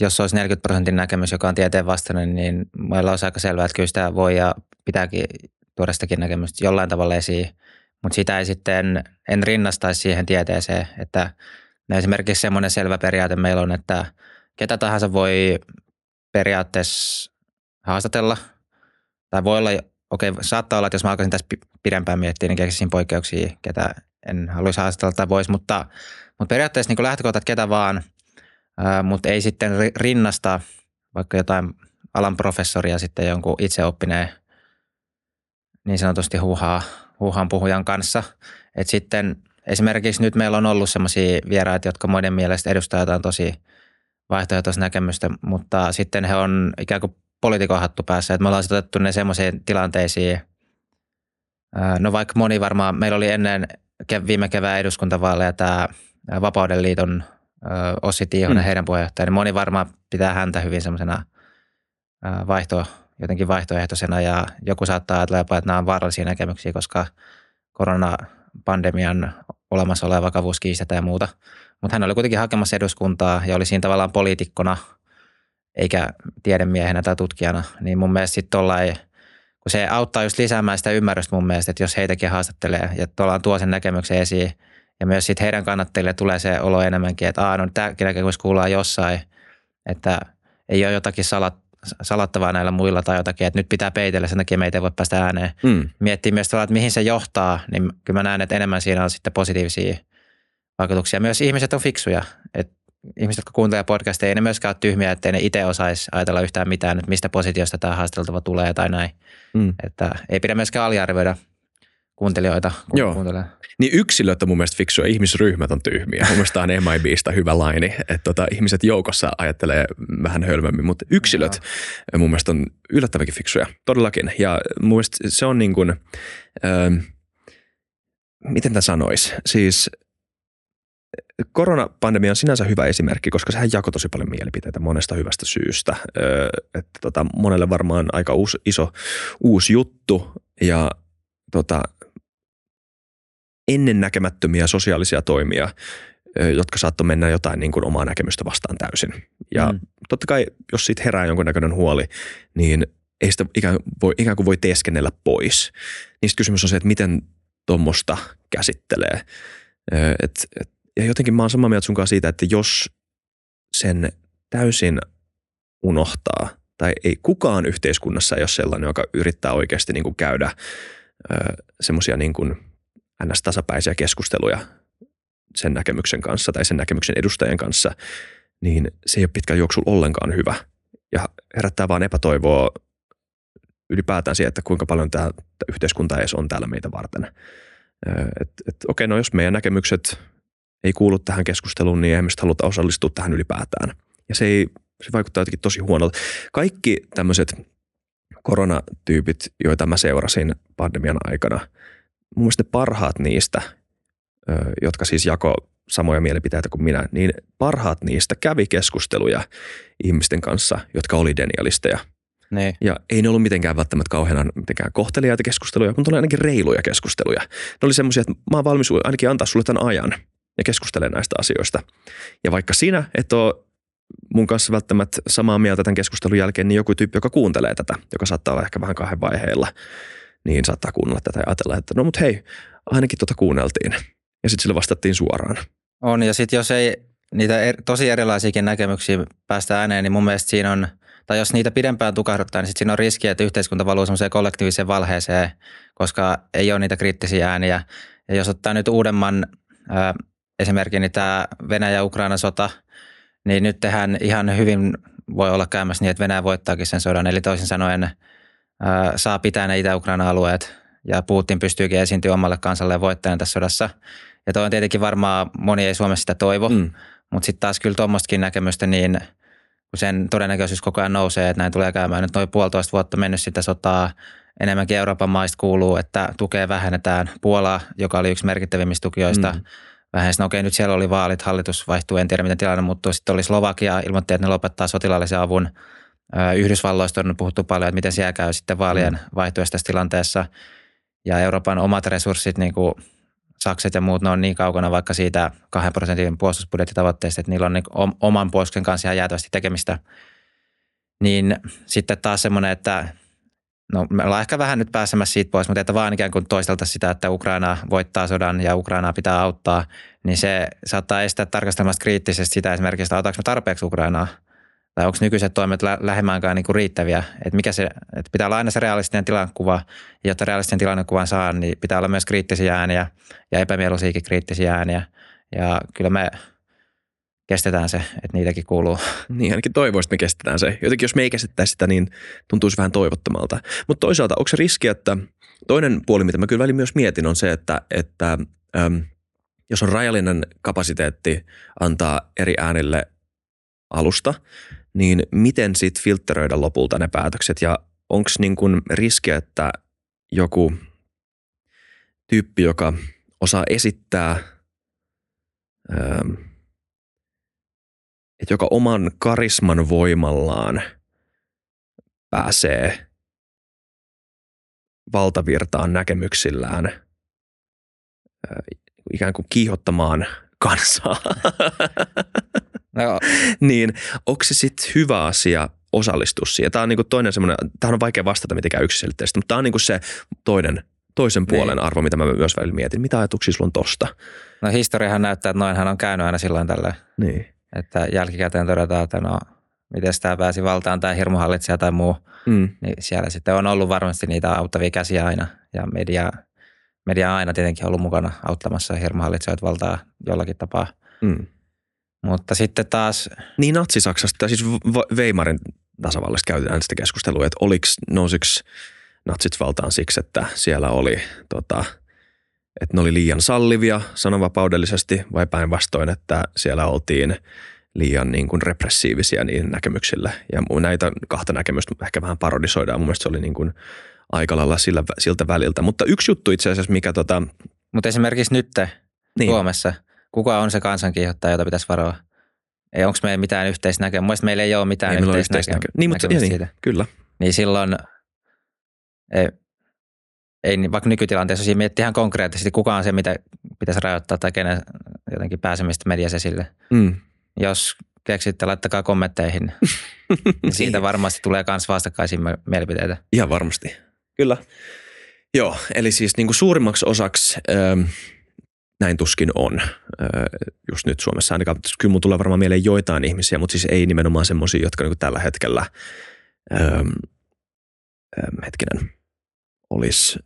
B: jos olisi 40 prosentin näkemys, joka on tieteen vastainen, niin meillä olisi aika selvää, että kyllä sitä voi ja pitääkin tuoda sitäkin näkemystä jollain tavalla esiin. Mutta sitä ei sitten, en rinnastaisi siihen tieteeseen, että esimerkiksi semmoinen selvä periaate meillä on, että ketä tahansa voi periaatteessa haastatella. Tai voi olla, okei, saattaa olla, että jos mä alkaisin tässä pidempään miettiä, niin keksisin poikkeuksia, ketä en haluaisi haastatella tai voisi, mutta, mutta periaatteessa niin lähtökohtat ketä vaan, ää, mutta ei sitten rinnasta vaikka jotain alan professoria sitten jonkun itseoppineen niin sanotusti huuhaa, huuhaan puhujan kanssa. Et sitten esimerkiksi nyt meillä on ollut sellaisia vieraita, jotka muiden mielestä edustaa jotain tosi vaihtoehtoista näkemystä, mutta sitten he on ikään kuin poliitikon hattu päässä. Että me ollaan otettu ne semmoisiin tilanteisiin. No vaikka moni varmaan, meillä oli ennen viime kevään eduskuntavaaleja tämä Vapauden liiton Ossi Tiihonen, mm. heidän puheenjohtaja, niin moni varmaan pitää häntä hyvin semmoisena vaihto, jotenkin vaihtoehtoisena ja joku saattaa ajatella jopa, että nämä on vaarallisia näkemyksiä, koska koronapandemian olemassa oleva vakavuus kiistetään ja muuta. Mutta hän oli kuitenkin hakemassa eduskuntaa ja oli siinä tavallaan poliitikkona – eikä tiedemiehenä tai tutkijana, niin mun mielestä sitten tollain, kun se auttaa just lisäämään sitä ymmärrystä mun mielestä, että jos heitäkin haastattelee ja tuolla tuo sen näkemyksen esiin ja myös sitten heidän kannattajille tulee se olo enemmänkin, että aah, no tämäkin näkemys kuullaan jossain, että ei ole jotakin salat, salattavaa näillä muilla tai jotakin, että nyt pitää peitellä, sen takia meitä ei voi päästä ääneen. Mm. Miettii myös että mihin se johtaa, niin kyllä mä näen, että enemmän siinä on sitten positiivisia vaikutuksia. Myös ihmiset on fiksuja, että ihmiset, jotka kuuntelevat podcasteja, ei ne myöskään ole tyhmiä, ettei ne itse osaisi ajatella yhtään mitään, että mistä positiosta tämä haasteltava tulee tai näin. Mm. Että ei pidä myöskään aliarvioida kuuntelijoita. Kun Joo. Kuuntelee.
A: Niin yksilöt on mun mielestä fiksua, ihmisryhmät on tyhmiä. Mun mielestä on MIBistä hyvä laini, että tota, ihmiset joukossa ajattelee vähän hölmemmin, mutta yksilöt Joo. mun mielestä on yllättävänkin fiksuja, todellakin. Ja mun mielestä se on niin kuin, äh, miten tämä sanoisi, siis – koronapandemia on sinänsä hyvä esimerkki, koska sehän jakoi tosi paljon mielipiteitä monesta hyvästä syystä. että tota, monelle varmaan aika uusi, iso uusi juttu ja tota, ennennäkemättömiä sosiaalisia toimia, jotka saattoi mennä jotain niin kuin omaa näkemystä vastaan täysin. Ja mm. totta kai, jos siitä herää jonkunnäköinen huoli, niin ei sitä ikään, voi, ikään kuin voi teeskennellä pois. Niistä kysymys on se, että miten tuommoista käsittelee. Et, et ja jotenkin mä oon samaa mieltä sun kanssa siitä, että jos sen täysin unohtaa, tai ei kukaan yhteiskunnassa ei ole sellainen, joka yrittää oikeasti niin kuin käydä semmoisia niin kuin ns-tasapäisiä keskusteluja sen näkemyksen kanssa tai sen näkemyksen edustajien kanssa, niin se ei ole pitkä juoksu ollenkaan hyvä. Ja herättää vaan epätoivoa ylipäätään siihen, että kuinka paljon tämä yhteiskunta edes on täällä meitä varten. Et, et, okei, no jos meidän näkemykset ei kuulu tähän keskusteluun, niin emme haluta osallistua tähän ylipäätään. Ja se, ei, se vaikuttaa jotenkin tosi huonolta. Kaikki tämmöiset koronatyypit, joita mä seurasin pandemian aikana, mun mielestä parhaat niistä, jotka siis jako samoja mielipiteitä kuin minä, niin parhaat niistä kävi keskusteluja ihmisten kanssa, jotka oli denialisteja.
B: Niin.
A: Ja ei ne ollut mitenkään välttämättä kauhean mitenkään kohteliaita keskusteluja, mutta ne oli ainakin reiluja keskusteluja. Ne oli semmoisia, että mä oon valmis ainakin antaa sulle tämän ajan ja keskustelemaan näistä asioista. Ja vaikka sinä et ole mun kanssa välttämättä samaa mieltä tämän keskustelun jälkeen, niin joku tyyppi, joka kuuntelee tätä, joka saattaa olla ehkä vähän kahden vaiheilla, niin saattaa kuunnella tätä ja ajatella, että no mut hei, ainakin tota kuunneltiin. Ja sitten sille vastattiin suoraan.
B: On, ja sitten jos ei niitä er, tosi erilaisiakin näkemyksiä päästä ääneen, niin mun mielestä siinä on, tai jos niitä pidempään tukahduttaa, niin sitten siinä on riski, että yhteiskunta valuu semmoiseen kollektiiviseen valheeseen, koska ei ole niitä kriittisiä ääniä. Ja jos ottaa nyt uudemman esimerkin, niin tämä Venäjä-Ukraina sota, niin nyt tehdään ihan hyvin voi olla käymässä niin, että Venäjä voittaakin sen sodan. Eli toisin sanoen äh, saa pitää ne Itä-Ukraina alueet ja Putin pystyykin esiintyä omalle kansalle voittajan tässä sodassa. Ja toi on tietenkin varmaan, moni ei Suomessa sitä toivo, mm. mutta sitten taas kyllä tuommoistakin näkemystä, niin kun sen todennäköisyys koko ajan nousee, että näin tulee käymään. Nyt noin puolitoista vuotta mennyt sitä sotaa, enemmänkin Euroopan maista kuuluu, että tukea vähennetään. Puola, joka oli yksi merkittävimmistä tukijoista, mm. Vähensi. No okei, nyt siellä oli vaalit, hallitus vaihtuu, en tiedä miten tilanne muuttuu. Sitten oli Slovakia, ilmoitti, että ne lopettaa sotilaallisen avun. Yhdysvalloista on puhuttu paljon, että miten siellä käy sitten vaalien mm. vaihtuessa tässä tilanteessa. Ja Euroopan omat resurssit, niin kuin Sakset ja muut, ne on niin kaukana vaikka siitä kahden prosentin puolustusbudjettitavoitteesta, että niillä on niin oman puolustuksen kanssa ihan jäätävästi tekemistä. Niin sitten taas semmoinen, että no me ollaan ehkä vähän nyt pääsemässä siitä pois, mutta että vaan ikään kuin toistelta sitä, että Ukraina voittaa sodan ja Ukrainaa pitää auttaa, niin se saattaa estää tarkastelemasta kriittisesti sitä esimerkiksi, että autaanko me tarpeeksi Ukrainaa – tai onko nykyiset toimet lä- lähemmäänkään niin kuin riittäviä. Että mikä se, että pitää olla aina se realistinen tilannekuva, ja jotta realistinen tilannekuvan saa, niin pitää olla myös kriittisiä ääniä ja epämieluisiakin kriittisiä ääniä. Ja kyllä me kestetään se, että niitäkin kuuluu.
A: Niin, ainakin toivoisi, että me kestetään se. Jotenkin jos me ei kestettäisi sitä, niin tuntuisi vähän toivottomalta. Mutta toisaalta onko se riski, että toinen puoli, mitä mä kyllä välillä myös mietin, on se, että, että äm, jos on rajallinen kapasiteetti antaa eri äänille alusta, niin miten sitten filtteröidä lopulta ne päätökset ja onko niin kuin riski, että joku tyyppi, joka osaa esittää, että joka oman karisman voimallaan pääsee valtavirtaan näkemyksillään ikään kuin kiihottamaan kansaa. No. niin onko se sitten hyvä asia osallistua siihen? Tämä on niinku toinen semmoinen, tähän on vaikea vastata mitenkään yksiselitteisesti, mutta tämä on niinku se toinen, toisen niin. puolen niin. arvo, mitä mä myös välillä mietin. Mitä ajatuksia sulla on tosta?
B: No historiahan näyttää, että noinhan on käynyt aina silloin tällä.
A: Niin.
B: Että jälkikäteen todetaan, että no miten tämä pääsi valtaan tai hirmuhallitsija tai muu, mm. niin siellä sitten on ollut varmasti niitä auttavia käsiä aina ja media, media on aina tietenkin ollut mukana auttamassa hirmuhallitsijoita valtaa jollakin tapaa. Mm. Mutta sitten taas...
A: Niin Natsi-Saksasta, siis Weimarin tasavallasta käytetään sitä keskustelua, että oliko, nousiko natsit valtaan siksi, että siellä oli, tota, että ne oli liian sallivia sananvapaudellisesti vai päinvastoin, että siellä oltiin liian niin kuin repressiivisiä niin näkemyksillä. Ja näitä kahta näkemystä ehkä vähän parodisoidaan. Mun mielestä se oli niin kuin aika lailla sillä, siltä väliltä. Mutta yksi juttu itse asiassa, mikä tota...
B: Mutta esimerkiksi nyt niin. Suomessa – kuka on se kansankiihottaja, jota pitäisi varoa? Ei, onko meillä mitään yhteisnäkemystä? Mielestäni meillä ei ole mitään ei yhteisnäkemystä.
A: Niin, mutta niin, siitä. kyllä.
B: Niin silloin ei, ei, vaikka nykytilanteessa siinä miettii ihan konkreettisesti, kuka on se, mitä pitäisi rajoittaa tai kenen jotenkin pääsemistä mediasesille. Mm. Jos keksitte, laittakaa kommentteihin. [laughs] niin siitä varmasti tulee myös vastakkaisia mielipiteitä.
A: Ihan varmasti. Kyllä. Joo, eli siis niin kuin suurimmaksi osaksi ähm, näin tuskin on just nyt Suomessa. Ainakaan, kyllä mun tulee varmaan mieleen joitain ihmisiä, mutta siis ei nimenomaan semmoisia, jotka niin tällä hetkellä, ähm, hetkinen, olisi.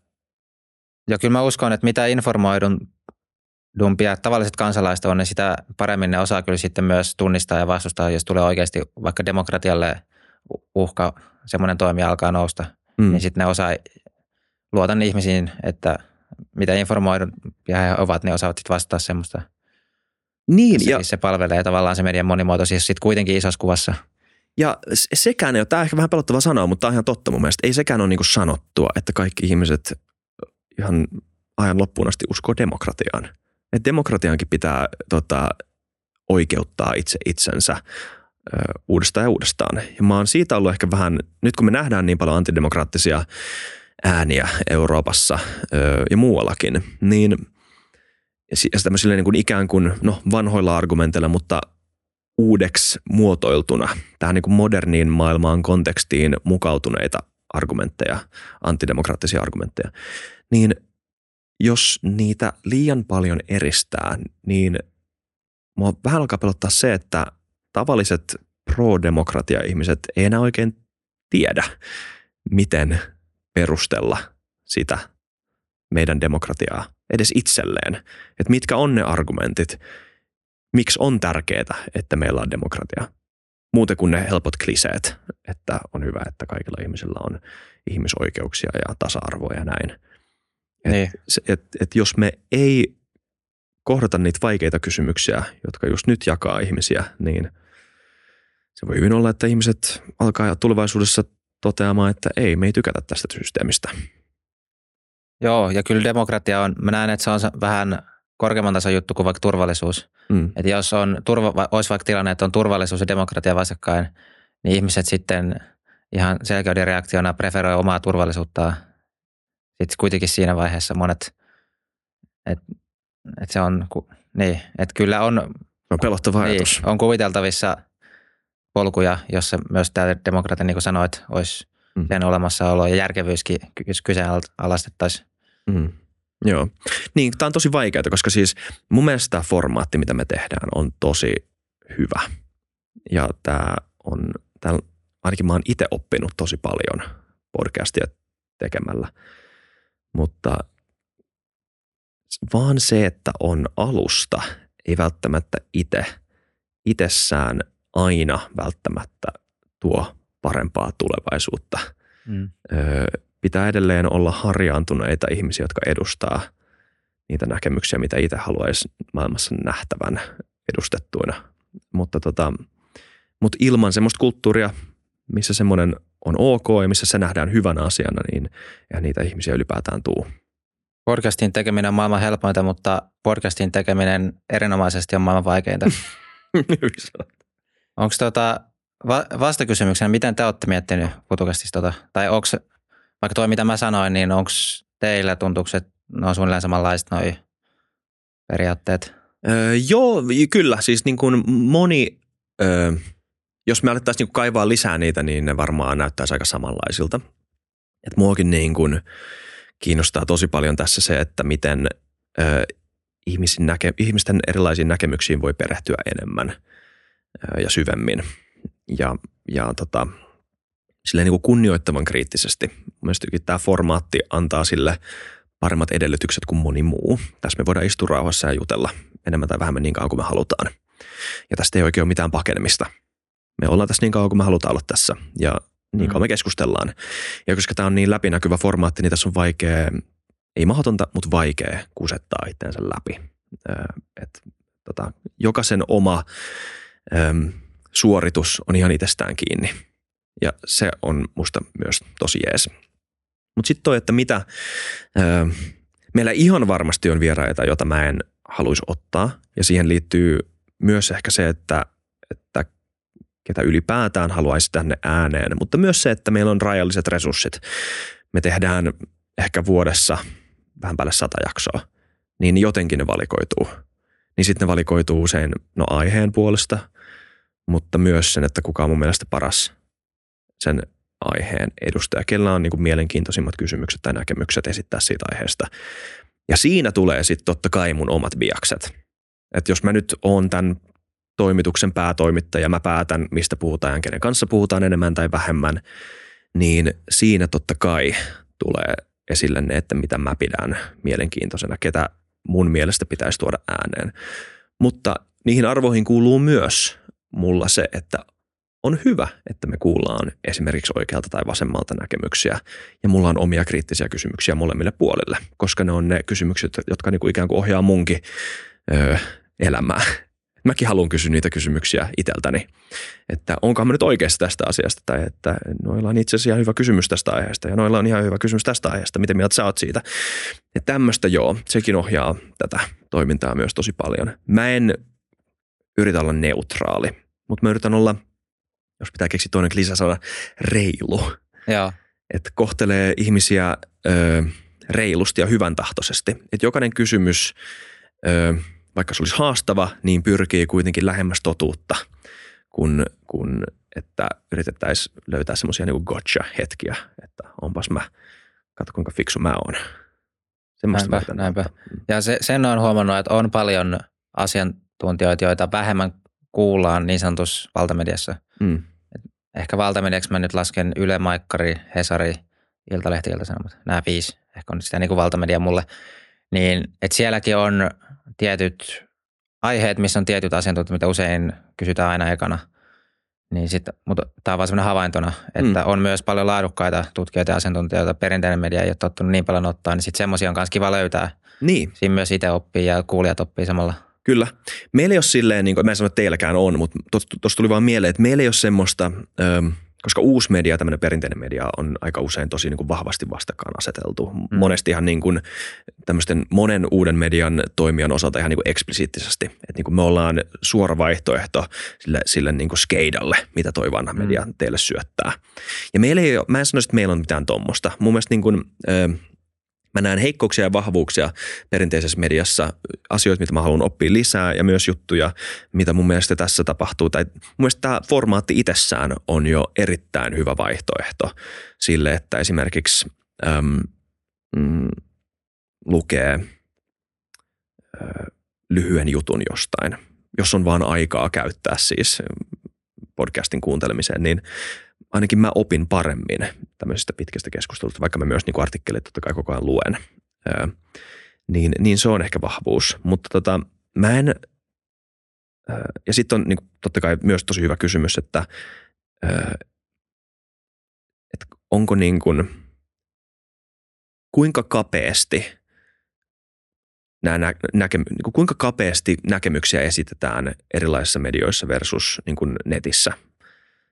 B: Ja kyllä mä uskon, että mitä informoidun dumpia tavalliset kansalaiset on, niin sitä paremmin ne osaa kyllä sitten myös tunnistaa ja vastustaa, jos tulee oikeasti vaikka demokratialle uhka, semmoinen toimija alkaa nousta, mm. niin sitten ne osaa, luotan ihmisiin, että – mitä informoidumpia he ovat, ne osaavat sitten vastata semmoista. Niin. ja se palvelee tavallaan se median monimuotoisuus sitten kuitenkin isossa kuvassa.
A: Ja sekään ei ole, tämä on ehkä vähän pelottava sanoa, mutta tämä on ihan totta mun mielestä. Ei sekään ole niin sanottua, että kaikki ihmiset ihan ajan loppuun asti uskoo demokratiaan. että demokratiankin pitää tota, oikeuttaa itse itsensä ö, uudestaan ja uudestaan. Ja mä oon siitä ollut ehkä vähän, nyt kun me nähdään niin paljon antidemokraattisia ääniä Euroopassa ö, ja muuallakin, niin ja tämmöisillä niin kuin ikään kuin no, vanhoilla argumenteilla, mutta uudeksi muotoiltuna tähän niin kuin moderniin maailmaan kontekstiin mukautuneita argumentteja, antidemokraattisia argumentteja, niin jos niitä liian paljon eristää, niin mua vähän alkaa pelottaa se, että tavalliset pro-demokratia-ihmiset ei enää oikein tiedä, miten perustella sitä meidän demokratiaa edes itselleen. Että mitkä on ne argumentit, miksi on tärkeää, että meillä on demokratia. Muuten kuin ne helpot kliseet, että on hyvä, että kaikilla ihmisillä on ihmisoikeuksia ja tasa-arvoa ja näin. Et, niin. et, et jos me ei kohdata niitä vaikeita kysymyksiä, jotka just nyt jakaa ihmisiä, niin se voi hyvin olla, että ihmiset alkaa tulevaisuudessa toteamaan, että ei, me ei tykätä tästä systeemistä.
B: Joo, ja kyllä demokratia on, mä näen, että se on vähän korkeamman tason juttu kuin vaikka turvallisuus. Mm. Että jos on turva, olisi vaikka tilanne, että on turvallisuus ja demokratia vastakkain, niin ihmiset sitten ihan selkeyden reaktiona preferoi omaa turvallisuuttaan. Sitten kuitenkin siinä vaiheessa monet, että et se on, niin, että kyllä on,
A: on pelottava niin,
B: on kuviteltavissa polkuja, jossa myös tämä demokratia, niin kuin sanoit, olisi mm. sen olemassaolo ja järkevyyskin kyseenalaistettaisiin.
A: Mm. Joo. Niin, tämä on tosi vaikeaa, koska siis mun mielestä tämä formaatti, mitä me tehdään, on tosi hyvä. Ja tämä on, tämä, ainakin mä oon itse oppinut tosi paljon podcastia tekemällä. Mutta vaan se, että on alusta, ei välttämättä itse, itsessään aina välttämättä tuo parempaa tulevaisuutta. Mm. Öö, pitää edelleen olla harjaantuneita ihmisiä, jotka edustaa niitä näkemyksiä, mitä itse haluaisi maailmassa nähtävän edustettuina. Mutta, tota, mutta ilman semmoista kulttuuria, missä semmoinen on ok ja missä se nähdään hyvänä asiana, niin ja niitä ihmisiä ylipäätään tuu.
B: Podcastin tekeminen on maailman helpointa, mutta podcastin tekeminen erinomaisesti on maailman vaikeinta. [laughs] Onko tota, va- vastakysymyksenä, miten te olette miettinyt putukastista? Tota, tai onko, vaikka tuo mitä mä sanoin, niin onko teillä tuntuuko, että ne on suunnilleen samanlaiset noi periaatteet?
A: Öö, joo, kyllä. Siis niin kuin moni, öö, jos me alettaisiin niin kaivaa lisää niitä, niin ne varmaan näyttäisi aika samanlaisilta. Et muakin niin kuin kiinnostaa tosi paljon tässä se, että miten öö, ihmisten, näke, ihmisten erilaisiin näkemyksiin voi perehtyä enemmän öö, ja syvemmin. Ja, ja tota, silleen niin kuin kunnioittavan kriittisesti. Mielestäni tämä formaatti antaa sille paremmat edellytykset kuin moni muu. Tässä me voidaan istua rauhassa ja jutella enemmän tai vähemmän niin kauan kuin me halutaan. Ja tästä ei oikein ole mitään pakenemista. Me ollaan tässä niin kauan kuin me halutaan olla tässä ja niin kauan me mm. keskustellaan. Ja koska tämä on niin läpinäkyvä formaatti, niin tässä on vaikea, ei mahdotonta, mutta vaikea kusettaa itseensä läpi. Et, tota, jokaisen oma äm, suoritus on ihan itsestään kiinni. Ja se on musta myös tosi jees. Mutta sitten toi, että mitä, ö, meillä ihan varmasti on vieraita, joita mä en haluaisi ottaa. Ja siihen liittyy myös ehkä se, että, että ketä ylipäätään haluaisi tänne ääneen, mutta myös se, että meillä on rajalliset resurssit. Me tehdään ehkä vuodessa vähän päälle sata jaksoa, niin jotenkin ne valikoituu. Niin sitten ne valikoituu usein no aiheen puolesta, mutta myös sen, että kuka on mun mielestä paras sen aiheen edustaja, kellä on niin kuin mielenkiintoisimmat kysymykset tai näkemykset esittää siitä aiheesta. Ja siinä tulee sitten totta kai mun omat biakset. Että jos mä nyt oon tämän toimituksen päätoimittaja, mä päätän, mistä puhutaan ja kenen kanssa puhutaan enemmän tai vähemmän, niin siinä totta kai tulee esille ne, että mitä mä pidän mielenkiintoisena, ketä mun mielestä pitäisi tuoda ääneen. Mutta niihin arvoihin kuuluu myös mulla se, että on hyvä, että me kuullaan esimerkiksi oikealta tai vasemmalta näkemyksiä ja mulla on omia kriittisiä kysymyksiä molemmille puolille, koska ne on ne kysymykset, jotka niinku ikään kuin ohjaa munkin öö, elämää. Mäkin haluan kysyä niitä kysymyksiä itseltäni, että onko mä nyt oikeassa tästä asiasta tai että noilla on itse asiassa ihan hyvä kysymys tästä aiheesta ja noilla on ihan hyvä kysymys tästä aiheesta, miten mieltä sä oot siitä. Ja tämmöistä joo, sekin ohjaa tätä toimintaa myös tosi paljon. Mä en yritä olla neutraali, mutta mä yritän olla, jos pitää keksiä toinen lisäsana, reilu.
B: Joo.
A: Että kohtelee ihmisiä ö, reilusti ja hyvän tahtoisesti. Että jokainen kysymys, ö, vaikka se olisi haastava, niin pyrkii kuitenkin lähemmäs totuutta, kun, kun että yritettäisiin löytää semmoisia niin gotcha-hetkiä, että onpas mä, katso kuinka fiksu mä oon.
B: Näinpä, näinpä. Ja se, sen on huomannut, että on paljon asiantuntijoita, joita vähemmän kuullaan niin sanotussa valtamediassa. Mm. Ehkä valtamediaksi mä nyt lasken Yle, Maikkari, Hesari, Iltalehti, Iltasanomat. Nämä viisi ehkä on sitä niin kuin valtamedia mulle. Niin, että sielläkin on tietyt aiheet, missä on tietyt asiantuntijat, mitä usein kysytään aina ekana – niin sit, mutta tämä on vaan sellainen havaintona, että mm. on myös paljon laadukkaita tutkijoita ja asiantuntijoita. Perinteinen media ei ole tottunut niin paljon ottaa, niin sitten semmoisia on myös kiva löytää.
A: Niin.
B: Siinä myös itse oppii ja kuulijat oppii samalla.
A: Kyllä. Meillä ei ole silleen, niin kuin, mä en sano, että teilläkään on, mutta tuossa tuli vaan mieleen, että meillä ei ole semmoista, koska uusi media, tämmöinen perinteinen media on aika usein tosi niin kuin vahvasti vastakkain aseteltu. Mm. Monesti ihan niin kuin tämmöisten monen uuden median toimijan osalta ihan niin kuin eksplisiittisesti. Että niin kuin me ollaan suora vaihtoehto sille, sille niin kuin skeidalle, mitä toi vanha media mm. teille syöttää. Ja meillä ei ole, mä en sano, että meillä on mitään tuommoista. Mun mielestä niin kuin, Mä näen heikkouksia ja vahvuuksia perinteisessä mediassa, asioita, mitä mä haluan oppia lisää ja myös juttuja, mitä mun mielestä tässä tapahtuu. Tai mun mielestä tämä formaatti itsessään on jo erittäin hyvä vaihtoehto sille, että esimerkiksi äm, mm, lukee ä, lyhyen jutun jostain, jos on vaan aikaa käyttää siis podcastin kuuntelemiseen, niin ainakin mä opin paremmin tämmöisestä pitkästä keskustelusta, vaikka mä myös niin artikkelit totta kai koko ajan luen. Öö, niin, niin se on ehkä vahvuus. Mutta tota, mä en, öö, ja sitten on niin kuin, totta kai myös tosi hyvä kysymys, että, öö, että onko niin kuin, kuinka kapeasti nämä nä, näke, niin kuin kuinka kapeasti näkemyksiä esitetään erilaisissa medioissa versus niin kuin netissä.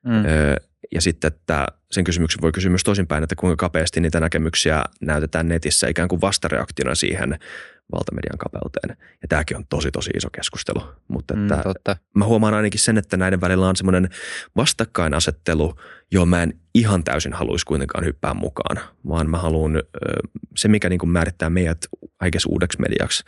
A: Mm. Öö, ja sitten, että sen kysymyksen voi kysyä myös toisinpäin, että kuinka kapeasti niitä näkemyksiä näytetään netissä ikään kuin vastareaktiona siihen valtamedian kapeuteen. Ja tämäkin on tosi, tosi iso keskustelu. Mutta että mm, totta. mä huomaan ainakin sen, että näiden välillä on semmoinen vastakkainasettelu, johon mä en ihan täysin haluaisi kuitenkaan hyppää mukaan, vaan mä haluan, se mikä niin kuin määrittää meidät aikes uudeksi mediaksi,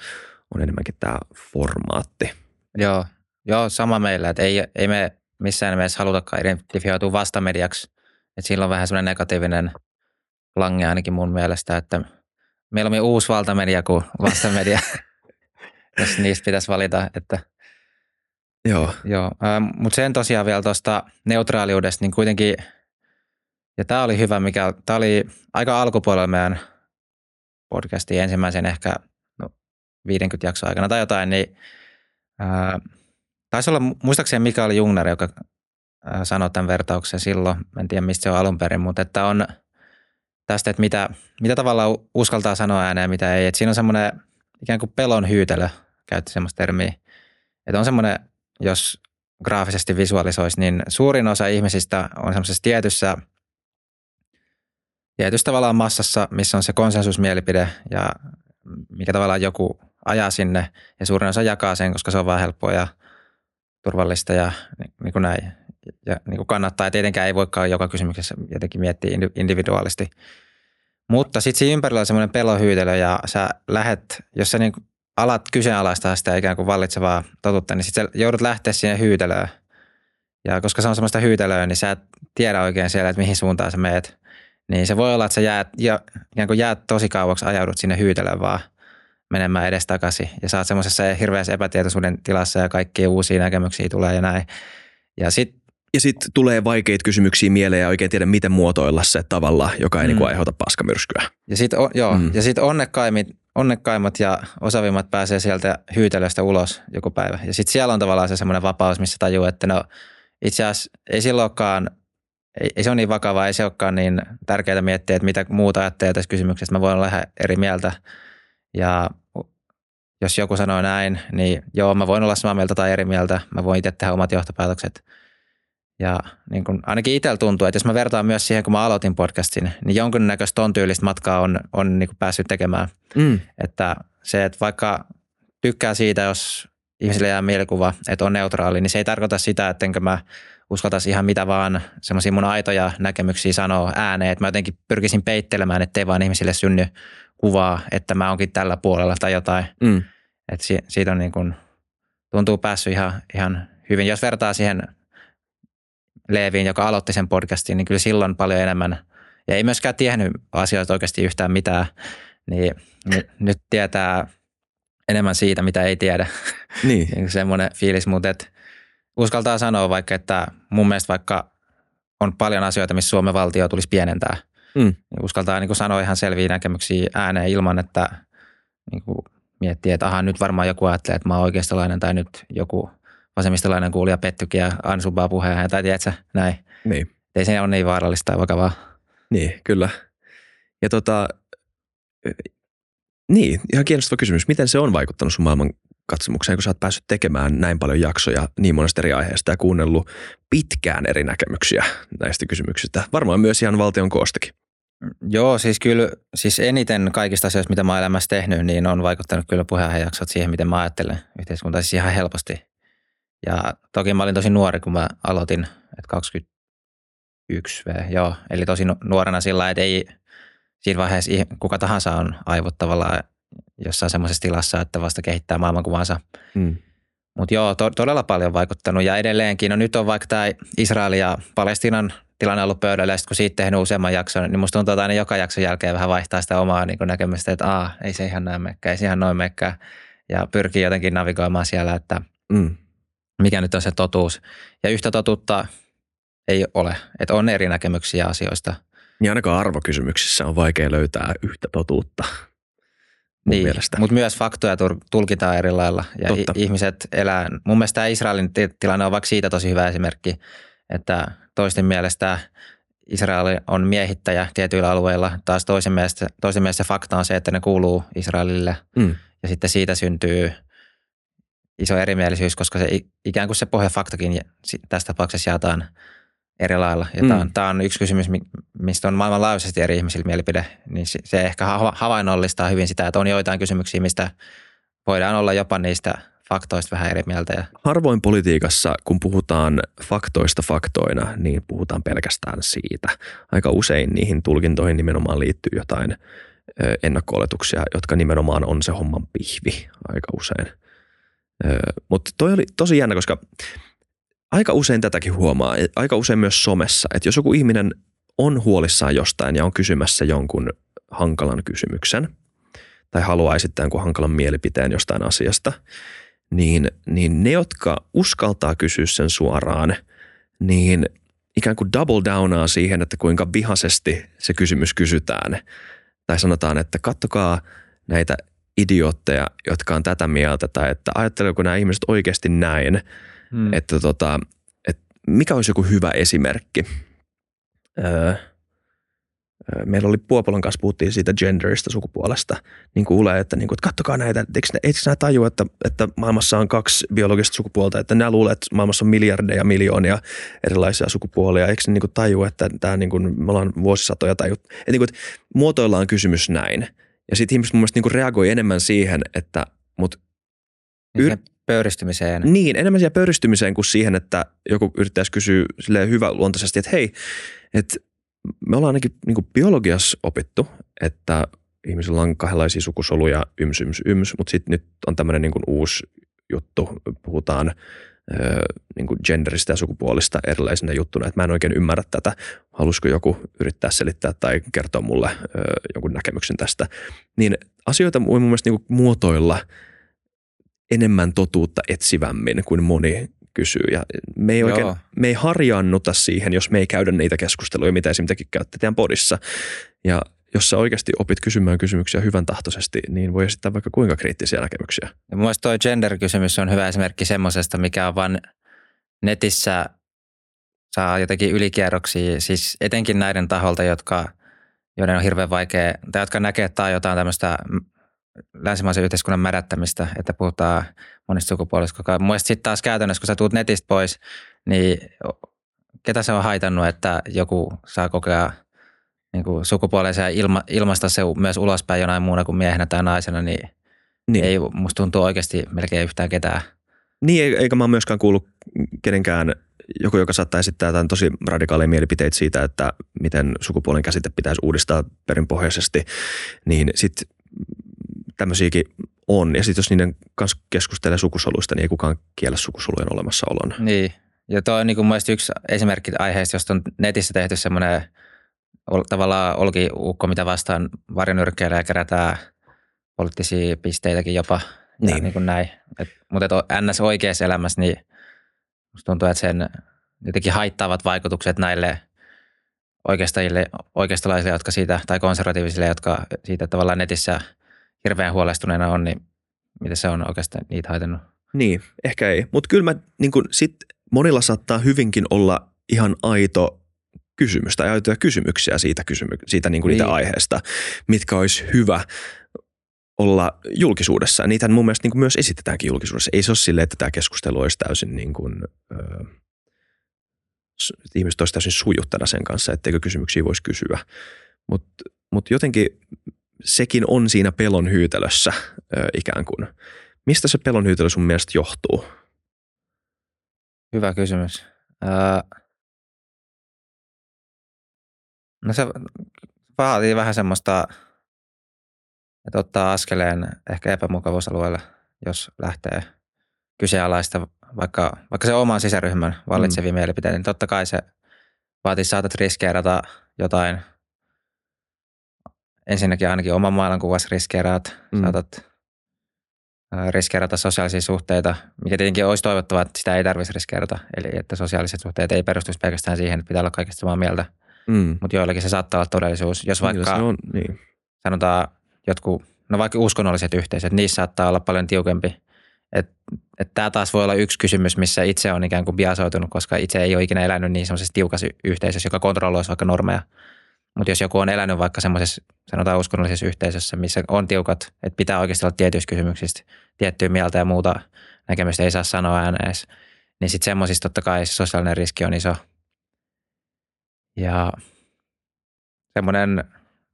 A: on enemmänkin tämä formaatti.
B: Joo, Joo sama meillä, että ei, ei me missään nimessä halutakaan identifioitua vastamediaksi. Että sillä on vähän semmoinen negatiivinen lange ainakin mun mielestä, että meillä on uusi valtamedia kuin vastamedia, [laughs] jos niistä pitäisi valita. Että
A: Joo.
B: Joo. Ähm, Mutta sen tosiaan vielä tuosta neutraaliudesta, niin kuitenkin, ja tämä oli hyvä, mikä, tämä oli aika alkupuolella meidän podcastin ensimmäisen ehkä no, 50 jakson aikana tai jotain, niin Taisi olla muistaakseni Mikael Jungner, joka sanoi tämän vertauksen silloin. En tiedä, mistä se on alun perin, mutta että on tästä, että mitä, mitä tavalla uskaltaa sanoa ääneen ja mitä ei. Että siinä on semmoinen ikään kuin pelon hyytelö, käytti semmoista termiä. Että on semmoinen, jos graafisesti visualisoisi, niin suurin osa ihmisistä on semmoisessa tietyssä, tietyssä tavallaan massassa, missä on se konsensusmielipide ja mikä tavallaan joku ajaa sinne ja suurin osa jakaa sen, koska se on vaan helppoa ja – turvallista ja niin kuin näin. Ja niin kuin kannattaa. Ja tietenkään ei voikaan joka kysymyksessä jotenkin miettiä individuaalisti. Mutta sitten siinä ympärillä on semmoinen pelohyytelö ja sä lähet, jos sä niin alat kyseenalaistaa sitä ikään kuin vallitsevaa totuutta, niin sitten joudut lähteä siihen hyytelöön. Ja koska se on semmoista hyytelöä, niin sä et tiedä oikein siellä, että mihin suuntaan sä meet. Niin se voi olla, että sä jäät, ja, ikään kuin jäät tosi kauaksi, ajaudut sinne hyytelöön vaan – menemään edestakaisin ja sä oot semmoisessa hirveässä epätietoisuuden tilassa ja kaikkia uusia näkemyksiä tulee ja näin. Ja sitten
A: ja sitten tulee vaikeita kysymyksiä mieleen ja oikein tiedä, miten muotoilla se tavalla, joka ei mm. niinku aiheuta paskamyrskyä.
B: Ja sitten joo, mm. ja sit onnekkaimmat, onnekkaimmat ja osavimmat pääsee sieltä hyytelöstä ulos joku päivä. Ja sitten siellä on tavallaan se semmoinen vapaus, missä tajuu, että no itse asiassa ei silloinkaan, ei, ei se ole niin vakavaa, ei se olekaan niin tärkeää miettiä, että mitä muuta ajattelee tässä kysymyksessä. Mä voin olla eri mieltä ja jos joku sanoo näin, niin joo, mä voin olla samaa mieltä tai eri mieltä. Mä voin itse tehdä omat johtopäätökset. Ja niin kun, ainakin itsellä tuntuu, että jos mä vertaan myös siihen, kun mä aloitin podcastin, niin jonkunnäköistä ton tyylistä matkaa on, on niin päässyt tekemään. Mm. Että se, että vaikka tykkää siitä, jos ihmisille jää mielikuva, että on neutraali, niin se ei tarkoita sitä, että enkä mä uskaltaisi ihan mitä vaan semmoisia mun aitoja näkemyksiä sanoa ääneen, että mä jotenkin pyrkisin peittelemään, ettei vaan ihmisille synny kuvaa, että mä onkin tällä puolella tai jotain.
A: Mm.
B: Että si- siitä on niin kuin, tuntuu päässyt ihan, ihan hyvin. Jos vertaa siihen Leeviin, joka aloitti sen podcastin, niin kyllä silloin paljon enemmän, ja ei myöskään tiennyt asioista oikeasti yhtään mitään, niin n- nyt tietää enemmän siitä, mitä ei tiedä. [laughs]
A: Niin.
B: niin semmoinen fiilis, mutta et uskaltaa sanoa vaikka, että mun mielestä vaikka on paljon asioita, missä Suomen valtio tulisi pienentää.
A: Mm.
B: Uskaltaa niin kuin sanoa ihan selviä näkemyksiä ääneen ilman, että niin kuin miettii, että aha, nyt varmaan joku ajattelee, että mä oon oikeistolainen tai nyt joku vasemmistolainen kuulija pettykin ja ansubaa puheen tai tiedätkö, näin.
A: Niin.
B: Ei se ole niin vaarallista tai vakavaa.
A: Niin, kyllä. Ja tota, niin, ihan kiinnostava kysymys. Miten se on vaikuttanut sun maailman katsomukseen, kun sä oot päässyt tekemään näin paljon jaksoja niin monesta eri aiheesta ja kuunnellut pitkään eri näkemyksiä näistä kysymyksistä. Varmaan myös ihan valtion koostakin.
B: Joo, siis kyllä, siis eniten kaikista asioista, mitä mä oon elämässä tehnyt, niin on vaikuttanut kyllä puheenjaksot siihen, miten mä ajattelen yhteiskuntaa, siis ihan helposti. Ja toki mä olin tosi nuori, kun mä aloitin, että 21 V, joo. Eli tosi nuorena sillä että ei siinä vaiheessa kuka tahansa on aivot tavallaan jossain semmoisessa tilassa, että vasta kehittää maailmankuvansa.
A: Mm.
B: Mutta joo, to- todella paljon vaikuttanut ja edelleenkin. No nyt on vaikka tämä Israel ja Palestinan tilanne ollut pöydällä, ja kun siitä tehnyt useamman jakson, niin musta tuntuu, että aina joka jakson jälkeen vähän vaihtaa sitä omaa niin näkemystä, että Aa, ei se ihan näin mekkää, ei se ihan noin mekkää. Ja pyrkii jotenkin navigoimaan siellä, että
A: Mm.
B: mikä nyt on se totuus. Ja yhtä totuutta ei ole, että on eri näkemyksiä asioista.
A: Niin ainakaan arvokysymyksissä on vaikea löytää yhtä totuutta. Mun
B: niin,
A: mielestä.
B: Mutta myös faktoja tulkitaan eri lailla ja
A: Totta.
B: ihmiset elää. Mun mielestä tämä Israelin tilanne on vaikka siitä tosi hyvä esimerkki, että toisten mielestä Israel on miehittäjä tietyillä alueilla. Taas toisen mielestä, toisen mielestä fakta on se, että ne kuuluu Israelille.
A: Mm.
B: Ja sitten siitä syntyy iso erimielisyys, koska se ikään kuin se pohjafaktakin tässä tapauksessa jaetaan eri lailla. Ja mm. tämä, on, tämä on yksi kysymys, mistä on maailmanlaajuisesti eri ihmisillä mielipide. Niin se ehkä havainnollistaa hyvin sitä, että on joitain kysymyksiä, mistä voidaan olla jopa niistä faktoista vähän eri mieltä. Ja...
A: Harvoin politiikassa, kun puhutaan faktoista faktoina, niin puhutaan pelkästään siitä. Aika usein niihin tulkintoihin nimenomaan liittyy jotain ennakko jotka nimenomaan on se homman pihvi aika usein. Mutta toi oli tosi jännä, koska aika usein tätäkin huomaa, aika usein myös somessa, että jos joku ihminen on huolissaan jostain ja on kysymässä jonkun hankalan kysymyksen tai haluaa esittää jonkun hankalan mielipiteen jostain asiasta, niin, niin ne, jotka uskaltaa kysyä sen suoraan, niin ikään kuin double downaa siihen, että kuinka vihaisesti se kysymys kysytään. Tai sanotaan, että kattokaa näitä idiootteja, jotka on tätä mieltä, tai että ajatteleeko nämä ihmiset oikeasti näin, hmm. että, tota, että mikä olisi joku hyvä esimerkki. Öö, meillä oli Puopolon kanssa, puhuttiin siitä genderista, sukupuolesta, niin kuulee, että, niin kuin, että kattokaa näitä, eikö, eikö nämä tajua, että, että maailmassa on kaksi biologista sukupuolta, että nämä luulee, että maailmassa on miljardeja, miljoonia erilaisia sukupuolia, eikö ne niin kuin, tajua, että tämä, niin kuin, me ollaan vuosisatoja tajut, että, niin kuin, että muotoillaan kysymys näin. Ja sitten ihmiset mun mielestä niin kuin reagoi enemmän siihen, että mut
B: niin yr- pöyristymiseen.
A: Niin, enemmän siihen pöyristymiseen kuin siihen, että joku yrittäisi kysyä hyvä luontaisesti, että hei, että me ollaan ainakin niin biologiassa opittu, että ihmisillä on kahdenlaisia sukusoluja, yms, yms, yms, mutta sitten nyt on tämmöinen niin uusi juttu, puhutaan niin kuin genderistä ja sukupuolista erilaisina juttuna, että mä en oikein ymmärrä tätä. Haluaisiko joku yrittää selittää tai kertoa mulle jonkun näkemyksen tästä. Niin asioita voi mun mielestä niin muotoilla enemmän totuutta etsivämmin kuin moni kysyy. Ja me ei, oikein, me ei harjaannuta siihen, jos me ei käydä niitä keskusteluja, mitä esimerkiksi käytte teidän podissa. Ja jos sä oikeasti opit kysymään kysymyksiä hyvän tahtoisesti, niin voi esittää vaikka kuinka kriittisiä näkemyksiä.
B: Ja mun mielestä toi gender-kysymys on hyvä esimerkki semmoisesta, mikä on vaan netissä saa jotenkin ylikierroksia, siis etenkin näiden taholta, jotka, joiden on hirveän vaikea, tai jotka näkee, että tämä on jotain tämmöistä länsimaisen yhteiskunnan mädättämistä, että puhutaan monista sukupuolista. Mun mielestä sitten taas käytännössä, kun sä tuut netistä pois, niin ketä se on haitannut, että joku saa kokea niin kuin sukupuolensa ja ilma, ilmaista se myös ulospäin jonain muuna kuin miehenä tai naisena, niin Niin. Ei musta tuntuu oikeasti melkein yhtään ketään.
A: Niin, eikä mä myöskään kuullut kenenkään joku, joka saattaa esittää jotain tosi radikaaleja mielipiteitä siitä, että miten sukupuolen käsite pitäisi uudistaa perinpohjaisesti, niin sitten tämmöisiäkin on. Ja sitten jos niiden kanssa keskustelee sukusoluista, niin ei kukaan kiellä sukusolujen olemassaolon.
B: Niin, ja tuo on niin kuin yksi esimerkki aiheesta, josta on netissä tehty semmoinen tavallaan olkiukko, mitä vastaan varjonyrkkeilee ja kerätään poliittisia pisteitäkin jopa. Niin. Ja niin kuin näin. Et, mutta et NS oikeassa elämässä, niin musta tuntuu, että sen jotenkin haittaavat vaikutukset näille oikeastajille, oikeistolaisille, jotka siitä, tai konservatiivisille, jotka siitä tavallaan netissä hirveän huolestuneena on, niin miten se on oikeastaan niitä haitannut?
A: Niin, ehkä ei. Mutta kyllä mä niin kun, sit monilla saattaa hyvinkin olla ihan aito kysymys tai aitoja kysymyksiä siitä, kysymy- siitä niin kuin niin. niitä aiheesta, mitkä olisi hyvä olla julkisuudessa. Niitä mun mielestä niin kuin myös esitetäänkin julkisuudessa. Ei se ole silleen, että tämä keskustelu olisi täysin niin kuin, ö, ihmiset olisi täysin sujuttana sen kanssa, etteikö kysymyksiä voisi kysyä. Mutta mut jotenkin sekin on siinä pelon hyytelössä ikään kuin. Mistä se pelon hyytelö sun mielestä johtuu?
B: Hyvä kysymys. No se vaatii vähän semmoista, että ottaa askeleen ehkä epämukavuusalueelle, jos lähtee kyseenalaista vaikka, vaikka se oman sisäryhmän vallitsevia mm. mielipiteitä, niin totta kai se vaatii saatat riskeerata jotain. Ensinnäkin ainakin oman maailmankuvassa riskeeraat, mm. saatat riskeerata sosiaalisia suhteita, mikä tietenkin olisi toivottavaa, että sitä ei tarvitsisi riskeerata. Eli että sosiaaliset suhteet ei perustuisi pelkästään siihen, että pitää olla kaikista samaa mieltä. Mm. Mutta joillakin se saattaa olla todellisuus. Jos niin, vaikka on, niin. sanotaan jotkut, no vaikka uskonnolliset yhteisöt, niissä saattaa olla paljon tiukempi. Että et tämä taas voi olla yksi kysymys, missä itse on ikään kuin biasoitunut, koska itse ei ole ikinä elänyt niin semmoisessa tiukassa yhteisössä, joka kontrolloisi vaikka normeja. Mutta jos joku on elänyt vaikka semmoisessa, sanotaan uskonnollisessa yhteisössä, missä on tiukat, että pitää oikeasti olla tietyistä kysymyksistä tiettyä mieltä ja muuta näkemystä ei saa sanoa ääneen, niin sitten semmoisissa totta kai sosiaalinen riski on iso. Ja semmoinen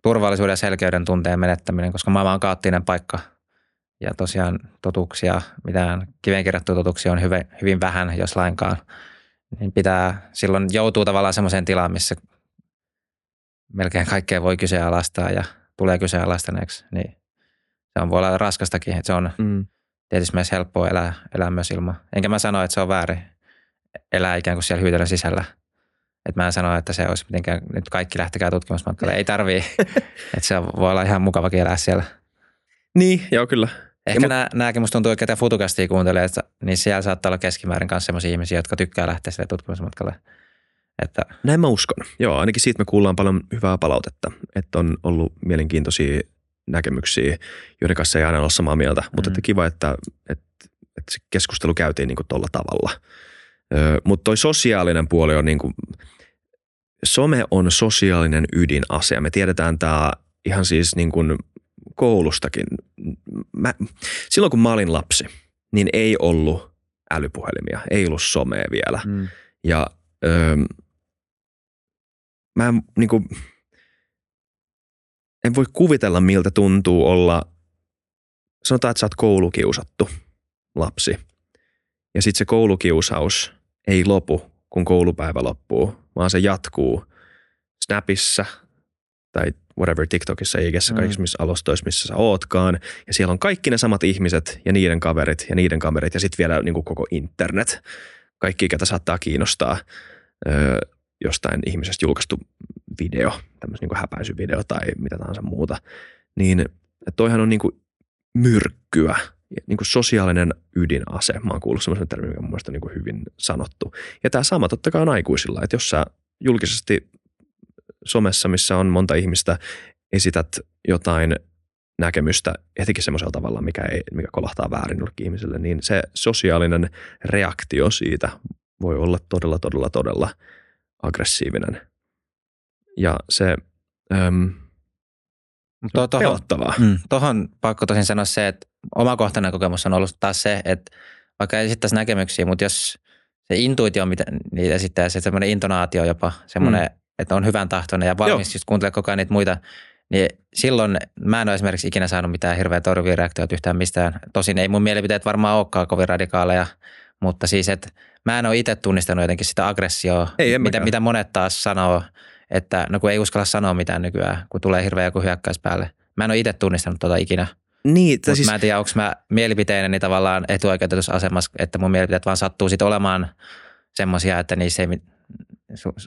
B: turvallisuuden ja selkeyden tunteen menettäminen, koska maailma on kaoottinen paikka ja tosiaan totuuksia, mitään kiveen kirjattuja totuuksia on hyvin, hyvin vähän, jos lainkaan, niin pitää, silloin joutuu tavallaan semmoiseen tilaan, missä melkein kaikkea voi kyseenalaistaa ja tulee kyseenalaistaneeksi, niin se on, voi olla raskastakin. Että se on mm. tietysti myös helppoa elää, elää myös ilman. Enkä mä sano, että se on väärin elää ikään kuin siellä hyytelön sisällä. Että mä en sano, että se olisi mitenkään, nyt kaikki lähtekää tutkimusmatkalle. Ei tarvii. [laughs] että se voi olla ihan mukava elää siellä.
A: Niin, joo kyllä.
B: Ehkä ja nämä, nämäkin musta tuntuu, että futukastia kuuntelee, että, niin siellä saattaa olla keskimäärin kanssa sellaisia ihmisiä, jotka tykkää lähteä sille tutkimusmatkalle –
A: että... Näin mä uskon. Joo, ainakin siitä me kuullaan paljon hyvää palautetta, että on ollut mielenkiintoisia näkemyksiä, joiden kanssa ei aina ole samaa mieltä, mm. mutta että kiva, että, että, että se keskustelu käytiin niin tuolla tavalla. Ö, mutta toi sosiaalinen puoli on niin kuin, some on sosiaalinen ydinase. Me tiedetään tämä ihan siis niin kuin koulustakin. Mä, silloin kun mä olin lapsi, niin ei ollut älypuhelimia, ei ollut somea vielä. Mm. Ja öö, mä en, niin kuin, en voi kuvitella, miltä tuntuu olla, sanotaan, että sä oot koulukiusattu lapsi. Ja sitten se koulukiusaus ei lopu, kun koulupäivä loppuu, vaan se jatkuu Snapissa tai whatever TikTokissa, IGssä, mm. kaikissa missä alustoissa, missä sä ootkaan. Ja siellä on kaikki ne samat ihmiset ja niiden kaverit ja niiden kaverit ja sitten vielä niin kuin koko internet. Kaikki, ketä saattaa kiinnostaa jostain ihmisestä julkaistu video, tämmöinen niin häpäisyvideo tai mitä tahansa muuta, niin toihan on niin kuin myrkkyä, niin kuin sosiaalinen ydinase. Mä oon kuullut semmoisen termin, mikä mun mielestä on niin kuin hyvin sanottu. Ja tämä sama totta kai on aikuisilla, että jos sä julkisesti somessa, missä on monta ihmistä, esität jotain näkemystä etenkin semmoisella tavalla, mikä, ei, mikä kolahtaa väärin ihmiselle, niin se sosiaalinen reaktio siitä voi olla todella, todella, todella aggressiivinen. Ja se äm,
B: Tuo, tohon, pelottavaa. Mm, tuohon pakko tosin sanoa se, että omakohtainen kokemus on ollut taas se, että vaikka esittäisi näkemyksiä, mutta jos se intuitio, mitä niitä esittää, se semmoinen intonaatio jopa, semmoinen, mm. että on hyvän tahtoinen ja valmis just kuuntelemaan koko ajan niitä muita, niin silloin mä en ole esimerkiksi ikinä saanut mitään hirveä torjuvia reaktioita yhtään mistään. Tosin ei mun mielipiteet varmaan olekaan kovin radikaaleja, mutta siis, että mä en ole itse tunnistanut jotenkin sitä aggressioa,
A: Ei,
B: mitä, mitä monet taas sanoo, että no kun ei uskalla sanoa mitään nykyään, kun tulee hirveä joku hyökkäys päälle. Mä en ole itse tunnistanut tota ikinä.
A: Niin,
B: Mutta
A: siis,
B: mä en tiedä, onko mä mielipiteineni tavallaan etuoikeutetussa asemassa, että mun mielipiteet vaan sattuu sitten olemaan semmoisia, että niissä ei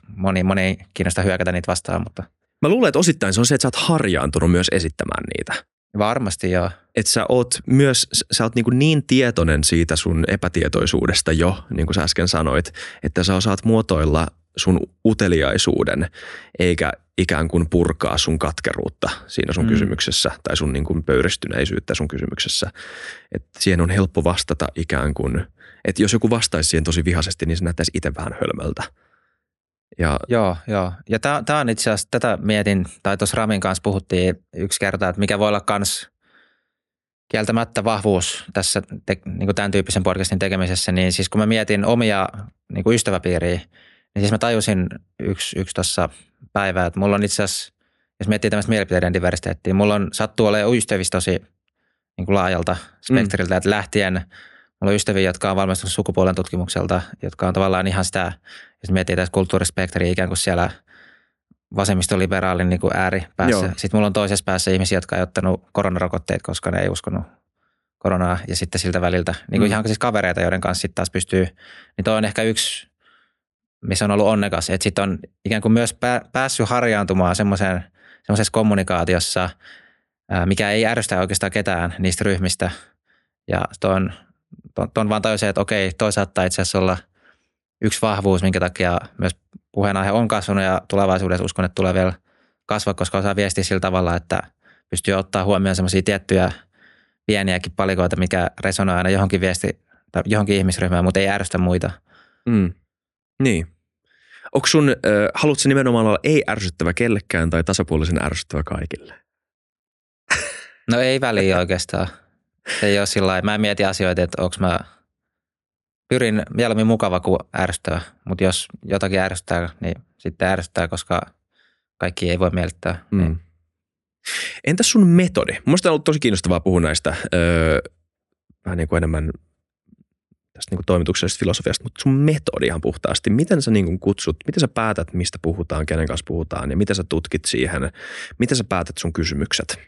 B: moni, moni kiinnosta hyökätä niitä vastaan, mutta
A: mä luulen, että osittain se on se, että sä oot harjaantunut myös esittämään niitä.
B: Varmasti joo.
A: Että sä oot myös, sä oot niin, kuin niin tietoinen siitä sun epätietoisuudesta jo, niin kuin sä äsken sanoit, että sä osaat muotoilla sun uteliaisuuden, eikä ikään kuin purkaa sun katkeruutta siinä sun
B: Mm.
A: kysymyksessä tai sun niin kuin pöyristyneisyyttä sun kysymyksessä. Että siihen on helppo vastata ikään kuin, että jos joku vastaisi siihen tosi vihaisesti, niin se näyttäisi itse vähän hölmöltä. Ja
B: Joo, joo. Ja tämä on itse asiassa, tätä mietin, tai tuossa Ramin kanssa puhuttiin yksi kerta, että mikä voi olla kans kieltämättä vahvuus tässä te, niin kuin tämän tyyppisen podcastin tekemisessä, niin siis kun mä mietin omia niin kuin ystäväpiiriä, niin siis mä tajusin yksi, yksi tuossa päivää, että mulla on itse asiassa, jos miettii tämmöistä mielipiteiden diversiteettiä, mulla on sattuu olemaan ystävissä tosi niin kuin laajalta spektriltä, mm. että lähtien mulla on ystäviä, jotka on valmistunut sukupuolen tutkimukselta, jotka on tavallaan ihan sitä, jos miettii tässä kulttuurispektriä ikään kuin siellä vasemmistoliberaalin niin kuin ääripäässä.
A: Joo.
B: Sitten mulla on toisessa päässä ihmisiä, jotka ei ottanut koronarokotteet, koska ne ei uskonut koronaa ja sitten siltä väliltä. Niin kuin
A: Mm.
B: ihan siis kavereita, joiden kanssa sitten taas pystyy. Niin toi on ehkä yksi, missä on ollut onnekas, että sitten on ikään kuin myös pää, päässyt harjaantumaan semmoiseen, semmoisessa kommunikaatiossa, mikä ei ärsytä oikeastaan ketään niistä ryhmistä. Ja tuon, tuon, tuon vaan tajusin, että okei, toisaalta itse asiassa olla yksi vahvuus, minkä takia myös puheenaihe on kasvanut ja tulevaisuudessa uskon, että tulee vielä kasvaa, koska osaa viestiä sillä tavalla, että pystyy ottaa huomioon semmoisia tiettyjä pieniäkin palikoita, mikä resonoi aina johonkin viesti tai johonkin ihmisryhmään, mutta ei ärsytä muita.
A: Mm. Niin. Onko sun, äh, haluatko nimenomaan olla ei ärsyttävä kellekään tai tasapuolisen ärsyttävä kaikille?
B: No ei väliä oikeastaan. Se ei ole sillä lailla. Mä en mieti asioita, että onko mä pyrin mieluummin mukava kuin ärsyttävä, mutta jos jotakin ärsyttää, niin sitten ärsyttää, koska kaikki ei voi miellyttää. Niin.
A: Mm. Entäs sun metodi? Mielestäni on ollut tosi kiinnostavaa puhua näistä öö, vähän niin kuin enemmän tästä niin kuin toimituksellisesta filosofiasta, mutta sun metodi ihan puhtaasti. Miten sä niin kuin kutsut, miten sä päätät, mistä puhutaan, kenen kanssa puhutaan ja miten sä tutkit siihen? Miten sä päätät sun kysymykset?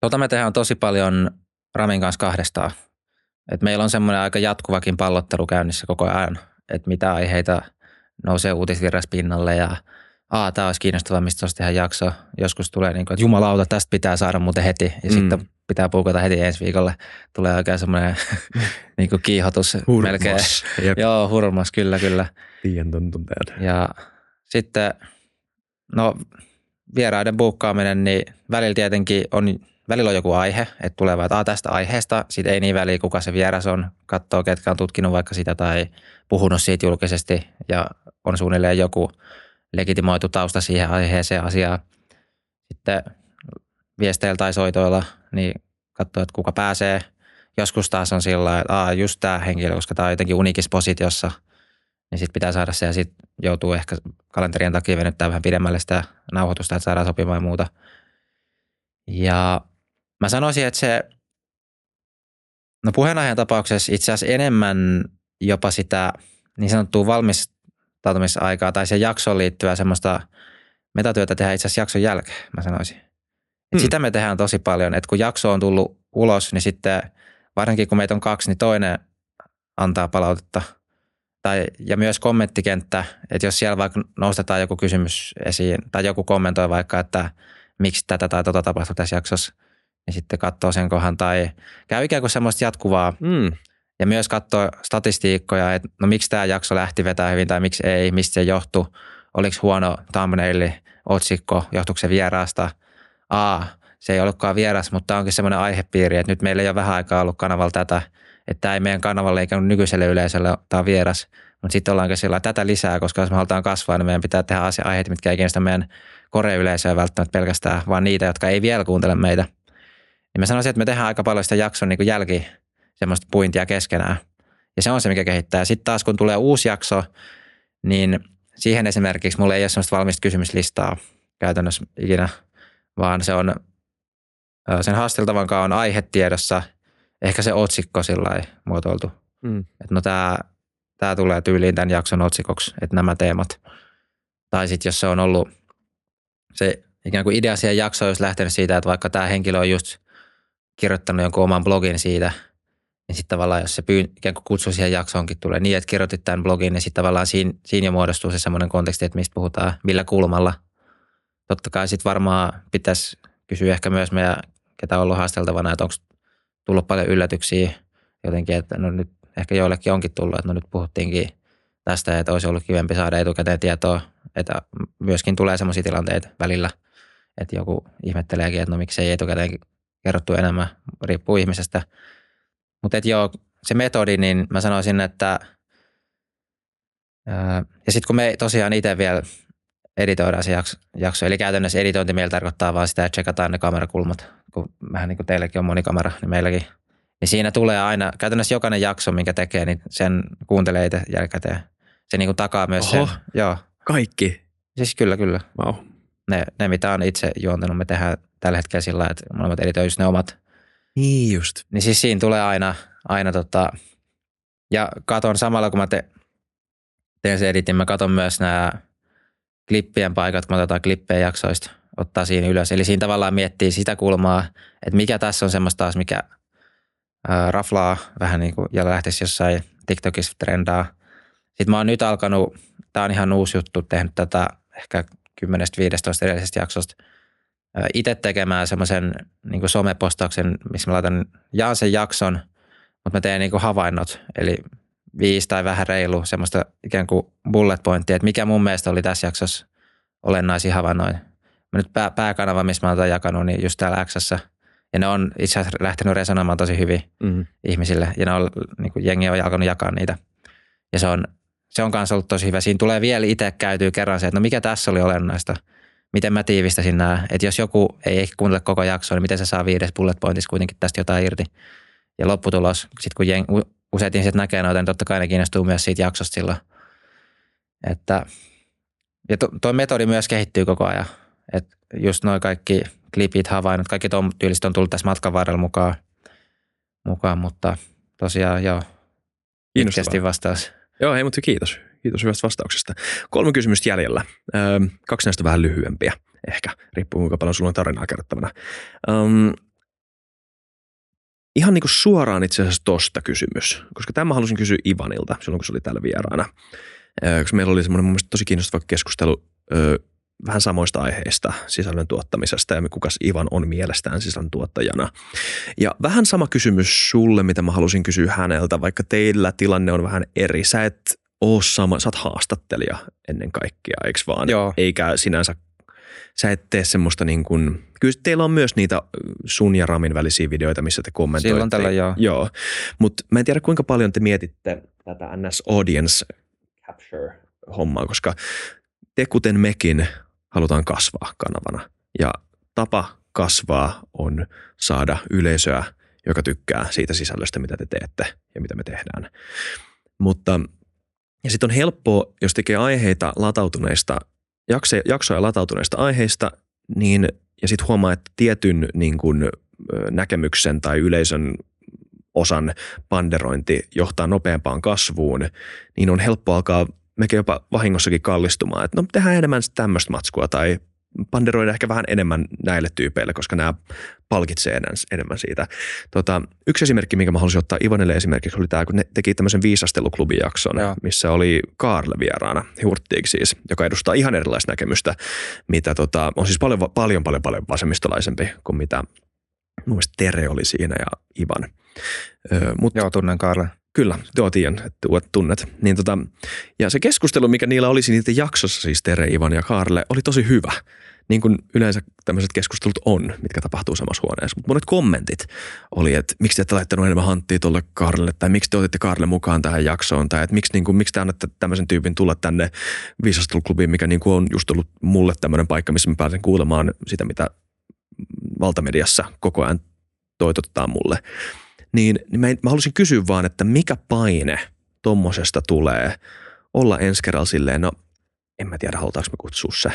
B: Tota me tehdään tosi paljon Ramin kanssa kahdestaan. Et meillä on semmoinen aika jatkuvakin pallottelu käynnissä koko ajan, että mitä aiheita nousee uutisvirras pinnalle ja aa, tämä olisi kiinnostavaa, mistä tuossa tehdään jakso. Joskus tulee niin kuin, että jumalauta, tästä pitää saada muuten heti ja
A: Mm.
B: sitten pitää puukata heti ensi viikolle. Tulee oikein semmoinen [laughs] niin kuin kiihotus [laughs] melkein.
A: Jep.
B: Joo, hurmas, kyllä, kyllä.
A: Tiedän ton.
B: Ja sitten, no vieraiden buukkaaminen, niin välillä tietenkin on, välillä on joku aihe, että tulee vaan, että "Aa, tästä aiheesta, sitten ei niin väliä, kuka se vieras on, katsoo, ketkä on tutkinut vaikka sitä tai puhunut siitä julkisesti ja on suunnilleen joku legitimoitu tausta siihen aiheeseen asiaan. Sitten viesteillä tai soitoilla, niin katsoo, että kuka pääsee. Joskus taas on sillä että Aa, just tämä henkilö, koska tämä on jotenkin unikissa positiossa, niin sitten pitää saada se ja sitten joutuu ehkä kalenterien takia venyttää vähän pidemmälle sitä nauhoitusta, että saadaan sopimaan ja muuta. Ja mä sanoisin, että se, no puheenaiheen tapauksessa itse asiassa enemmän jopa sitä niin sanottua valmistautumisaikaa tai se jaksoon liittyvää semmoista metatyötä tehdään itse asiassa jakson jälkeen, mä sanoisin. Et
A: Hmm.
B: Sitä me tehdään tosi paljon, että kun jakso on tullut ulos, niin sitten varsinkin kun meitä on kaksi, niin toinen antaa palautetta. Tai, ja myös kommenttikenttä, että jos siellä vaikka nostetaan joku kysymys esiin tai joku kommentoi vaikka, että miksi tätä tai tota tapahtui tässä jaksossa, niin sitten katsoo sen kohan tai käy ikään kuin semmoista jatkuvaa
A: Mm.
B: ja myös katsoo statistiikkoja, että no miksi tämä jakso lähti vetää hyvin tai miksi ei, mistä se johtui, oliko huono thumbnaili, otsikko, johtuiko se vieraasta, A, se ei ollutkaan vieras, mutta tämä onkin semmoinen aihepiiri, että nyt meillä ei ole vähän aikaa ollut kanavalla tätä, että tämä ei meidän kanavalle eikä nykyiselle yleisölle tämä on vieras, mutta sitten ollaankin sillä tätä lisää, koska jos me halutaan kasvaa, niin meidän pitää tehdä asia aiheita, mitkä ei kiinnosta meidän koreyleisöä välttämättä pelkästään, vaan niitä, jotka ei vielä kuuntele meitä. Niin mä sanoisin, että me tehdään aika paljon sitä jakson niin kuin jälki semmoista puintia keskenään. Ja se on se, mikä kehittää. Ja sitten taas kun tulee uusi jakso, niin siihen esimerkiksi mulla ei ole semmoista valmista kysymyslistaa käytännössä ikinä, vaan se on sen haasteltavan on aihetiedossa ehkä se otsikko sillä muotoiltu. Mm. Että no tämä, tämä tulee tyyliin tämän jakson otsikoksi, että nämä teemat. Tai sitten jos se on ollut se ikään kuin idea siihen jaksoon olisi lähtenyt siitä, että vaikka tämä henkilö on just kirjoittanut jonkun oman blogin siitä, niin sitten tavallaan jos se pyy, ikään kuin kutsu siihen jaksoonkin tulee niin, että kirjoitit tämän blogin, niin sitten tavallaan siinä, siinä jo muodostuu se semmoinen konteksti, että mistä puhutaan, millä kulmalla. Totta kai sitten varmaan pitäisi kysyä ehkä myös meidän, ketä on ollut haasteltavana, että onko tullut paljon yllätyksiä jotenkin, että no nyt ehkä joillekin onkin tullut, että no nyt puhuttiinkin tästä, että olisi ollut kivempi saada etukäteen tietoa, että myöskin tulee sellaisia tilanteita välillä, että joku ihmetteleekin, että no miksi ei etukäteen kerrottu enemmän, riippuu ihmisestä. Mutta että joo, se metodi, niin mä sanoisin, että ja sitten kun me tosiaan itse vielä editoidaan se jakso, jakso, eli käytännössä editointi meillä tarkoittaa vaan sitä, että tsekataan ne kamerakulmat, kun vähän niin kuin teilläkin on monikamera, niin meilläkin. Niin siinä tulee aina, käytännössä jokainen jakso, minkä tekee, niin sen kuuntelee itse jälkikäteen. Se niin kuin takaa myös Oho, sen. Joo.
A: Kaikki?
B: Siis kyllä, kyllä.
A: Wow.
B: Ne, ne, mitä on itse juontanut, me tehdään tällä hetkellä sillä että molemmat editoi ne omat.
A: Niin just.
B: Niin siis siinä tulee aina, aina tota, ja katon samalla kun mä te, teen se editin, mä katon myös nämä klippien paikat, kun otetaan klippejä jaksoista, ottaa siinä ylös. Eli siinä tavallaan miettii sitä kulmaa, että mikä tässä on semmoista taas, mikä ää, raflaa vähän niin kuin, ja lähtisi jossain TikTokissa trendaa. Sitten mä oon nyt alkanut, tää on ihan uusi juttu, tehnyt tätä ehkä 10-15 edellisestä jaksosta, itse tekemään semmoisen niin somepostauksen, missä mä laitan, jaan sen jakson, mutta mä teen niin havainnot, eli viisi tai vähän reilu semmoista ikään kuin bullet pointtia, että mikä mun mielestä oli tässä jaksossa olennaisia havainnoja. Mä nyt pää, pääkanava, missä mä oon jakanut, niin just täällä x ja ne on itse asiassa lähtenyt resonoimaan tosi hyvin mm. ihmisille, ja ne on, niin kuin jengi on alkanut jakaa niitä. Ja se on, se on kanssa ollut tosi hyvä. Siinä tulee vielä itse käytyy kerran se, että no mikä tässä oli olennaista. Miten mä tiivistäisin nämä. Että jos joku ei ehkä kuuntele koko jaksoa, niin miten se saa viides bullet pointissa kuitenkin tästä jotain irti. Ja lopputulos, sitten kun jeng, useat ihmiset näkee noita, niin totta kai ne kiinnostuu myös siitä jaksosta silloin. Että, ja to, toi metodi myös kehittyy koko ajan. Että just noin kaikki klipit, havainnot, kaikki tuon tyylistä on tullut tässä matkan varrella mukaan, mukaan mutta tosiaan joo, pitkästi vastaus.
A: Joo, hei, mutta kiitos. Kiitos hyvästä vastauksesta. Kolme kysymystä jäljellä. Öö, kaksi näistä vähän lyhyempiä, ehkä, riippuu kuinka paljon sulla on tarinaa kerrottavana. Öö, ihan niin kuin suoraan itse asiassa tosta kysymys, koska tämä halusin kysyä Ivanilta silloin, kun se oli täällä vieraana. Koska meillä oli semmoinen mun tosi kiinnostava keskustelu ö, vähän samoista aiheista sisällön tuottamisesta ja kuka Ivan on mielestään sisällön tuottajana. Ja vähän sama kysymys sulle, mitä mä halusin kysyä häneltä, vaikka teillä tilanne on vähän eri. Sä et oo sama, sä oot haastattelija ennen kaikkea, eikö vaan?
B: Joo.
A: Eikä sinänsä sä et tee semmoista niin kuin, kyllä teillä on myös niitä sun ja Ramin välisiä videoita, missä te kommentoitte.
B: Silloin tällä joo.
A: Joo, mutta mä en tiedä kuinka paljon te mietitte tätä NS Audience Capture hommaa, koska te kuten mekin halutaan kasvaa kanavana ja tapa kasvaa on saada yleisöä, joka tykkää siitä sisällöstä, mitä te teette ja mitä me tehdään. Mutta ja sitten on helppoa, jos tekee aiheita latautuneista jakse, jaksoja latautuneista aiheista, niin, ja sitten huomaa, että tietyn niin kun, näkemyksen tai yleisön osan panderointi johtaa nopeampaan kasvuun, niin on helppo alkaa mekin jopa vahingossakin kallistumaan, että no tehdään enemmän tämmöistä matskua tai panderoida ehkä vähän enemmän näille tyypeille, koska nämä palkitsee enemmän siitä. Tota, yksi esimerkki, minkä mä haluaisin ottaa Ivanille esimerkiksi, oli tämä, kun ne teki tämmöisen viisasteluklubijakson, Joo. missä oli Kaarle vieraana, Hurtig siis, joka edustaa ihan erilaista näkemystä, mitä tota, on siis paljon, paljon, paljon, paljon vasemmistolaisempi kuin mitä mun mielestä Tere oli siinä ja Ivan.
B: Ö, mut, Joo, tunnen Kaarle.
A: Kyllä, joo tiedän, että tunnet. Niin tota, ja se keskustelu, mikä niillä olisi niitä jaksossa, siis Tere, Ivan ja Kaarle, oli tosi hyvä. Niin kuin yleensä tämmöiset keskustelut on, mitkä tapahtuu samassa huoneessa. Mutta monet kommentit oli, että miksi te ette laittanut enemmän hanttia tuolle Kaarlelle, tai miksi te otitte Kaarle mukaan tähän jaksoon, tai että miksi, niin kuin, miksi te annatte tämmöisen tyypin tulla tänne viisasteluklubiin, mikä niin kuin on just ollut mulle tämmöinen paikka, missä mä pääsen kuulemaan sitä, mitä valtamediassa koko ajan toitotetaan mulle niin, niin mä, mä halusin kysyä vaan, että mikä paine tommosesta tulee olla ensi kerralla silleen, no en mä tiedä, halutaanko me kutsua se.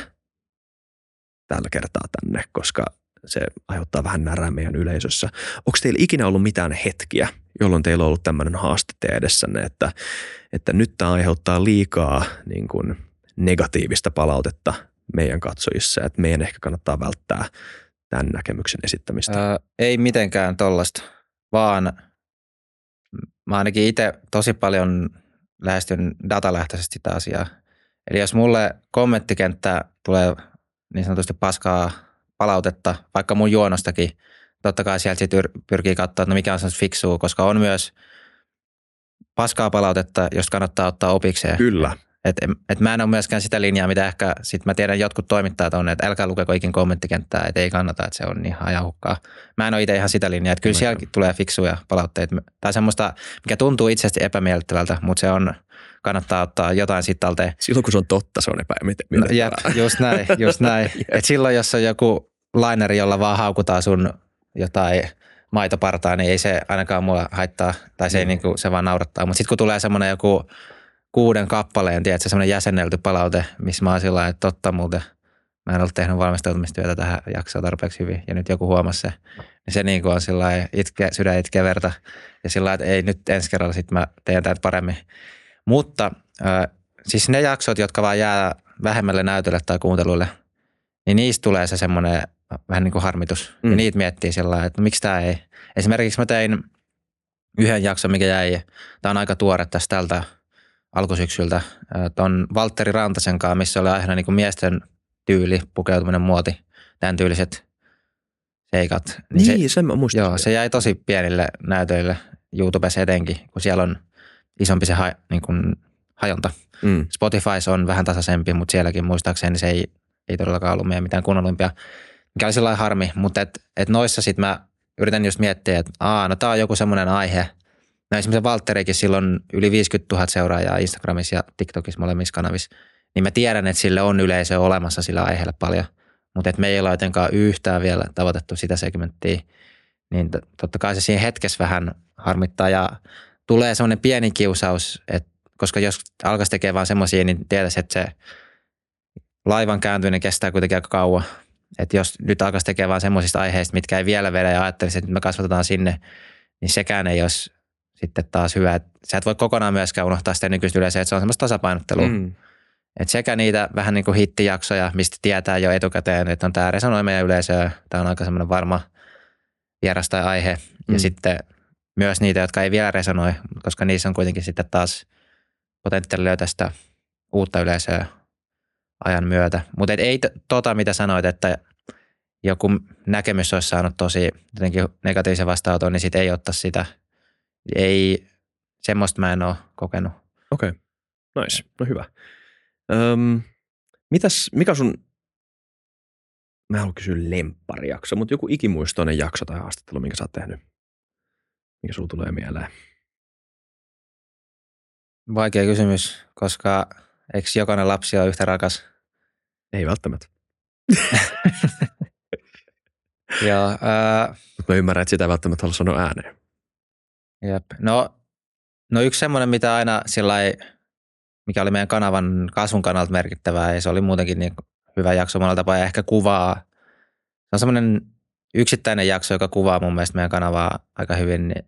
A: tällä kertaa tänne, koska se aiheuttaa vähän närää meidän yleisössä. Onko teillä ikinä ollut mitään hetkiä, jolloin teillä on ollut tämmöinen haaste edessänne, että, että nyt tämä aiheuttaa liikaa niin kuin negatiivista palautetta meidän katsojissa, että meidän ehkä kannattaa välttää tämän näkemyksen esittämistä?
B: Öö, ei mitenkään tollasta, vaan mä ainakin itse tosi paljon lähestyn datalähtöisesti sitä asiaa. Eli jos mulle kommenttikenttä tulee niin sanotusti paskaa palautetta, vaikka mun juonostakin, totta kai sieltä sit pyrkii katsoa, että no mikä on fiksua, koska on myös paskaa palautetta, josta kannattaa ottaa opikseen.
A: Kyllä.
B: Et, et mä en ole myöskään sitä linjaa, mitä ehkä sit mä tiedän jotkut toimittajat on, että älkää lukeko ikin kommenttikenttää, että ei kannata, että se on ihan ajanhukkaa. Mä en ole itse ihan sitä linjaa, että kyllä sielläkin tulee fiksuja palautteita tai semmoista, mikä tuntuu itsestä epämiellyttävältä, mutta se on, kannattaa ottaa jotain siitä talteen.
A: Silloin kun se on totta, se on epämiellyttävää.
B: No, jep, just näin, just näin. [laughs] Et silloin jos on joku laineri, jolla vaan haukutaan sun jotain maitopartaa, niin ei se ainakaan mua haittaa, tai se, mm. ei, niin kuin, se vaan naurattaa. Mutta sitten kun tulee semmoinen joku kuuden kappaleen, tiedätkö, semmoinen jäsennelty palaute, missä mä oon sillä että totta muuten, mä en ollut tehnyt valmistautumistyötä tähän jaksoon tarpeeksi hyvin, ja nyt joku huomasi se, niin se niin kuin on sillä itke, sydän itkee verta, ja sillä että ei nyt ensi kerralla sitten mä teen tätä paremmin. Mutta äh, siis ne jaksot, jotka vaan jää vähemmälle näytölle tai kuunteluille, niin niistä tulee se semmoinen vähän niin kuin harmitus. Mm. Ja niitä miettii sillä että miksi tämä ei. Esimerkiksi mä tein yhden jakson, mikä jäi, tämä on aika tuore tästä tältä alkusyksyltä, tuon Valtteri Rantasen kanssa, missä oli aiheena niin miesten tyyli, pukeutuminen, muoti, tämän tyyliset seikat.
A: Niin, niin se, sen mä muistan.
B: Joo, se jäi tosi pienille näytöille YouTubessa etenkin, kun siellä on isompi se ha, niin kuin hajonta. Mm. Spotify on vähän tasaisempi, mutta sielläkin muistaakseni se ei, ei todellakaan ollut meidän mitään kunnollimpia mikä oli sellainen harmi, mutta et, et noissa sitten mä yritän just miettiä, että aa, no tää on joku semmoinen aihe. No esimerkiksi Valtterikin silloin yli 50 000 seuraajaa Instagramissa ja TikTokissa molemmissa kanavissa. Niin mä tiedän, että sille on yleisö olemassa sillä aiheella paljon. Mutta me ei ole jotenkaan yhtään vielä tavoitettu sitä segmenttiä. Niin totta kai se siinä hetkessä vähän harmittaa ja tulee semmoinen pieni kiusaus, että koska jos alkaisi tekemään vaan semmoisia, niin tietäisi, että se laivan kääntyminen kestää kuitenkin aika kauan että jos nyt alkaisi tekemään vain semmoisista aiheista, mitkä ei vielä vedä ja ajattelisi, että me kasvatetaan sinne, niin sekään ei olisi sitten taas hyvä. Et sä et voi kokonaan myöskään unohtaa sitä nykyistä yleisöä, että se on semmoista tasapainottelua. Mm. Et sekä niitä vähän niin kuin hittijaksoja, mistä tietää jo etukäteen, että on tämä resonoi meidän yleisöä, tämä on aika semmoinen varma vieras tai aihe. Mm. Ja sitten myös niitä, jotka ei vielä resonoi, koska niissä on kuitenkin sitten taas potentiaali löytää sitä uutta yleisöä ajan myötä. Mutta ei tota, mitä sanoit, että joku näkemys olisi saanut tosi jotenkin negatiivisen vastaanoton, niin sitten ei ottaa sitä. Ei, semmoista mä en ole kokenut.
A: Okei, okay. nice. No hyvä. Öm, mitäs, mikä sun, mä haluan kysyä lempparijakso, mutta joku ikimuistoinen jakso tai haastattelu, minkä sä oot tehnyt? Mikä sulla tulee mieleen?
B: Vaikea kysymys, koska Eikö jokainen lapsi ole yhtä rakas?
A: Ei välttämättä. [laughs]
B: Joo. Äh,
A: Mä ymmärrän, että sitä ei välttämättä halua sanoa ääneen.
B: Jep. No, no yksi semmoinen, mitä aina sillä mikä oli meidän kanavan kasvun kannalta merkittävää, ja se oli muutenkin niin hyvä jakso monella tapaa, ja ehkä kuvaa. Se on semmoinen yksittäinen jakso, joka kuvaa mun mielestä meidän kanavaa aika hyvin. Niin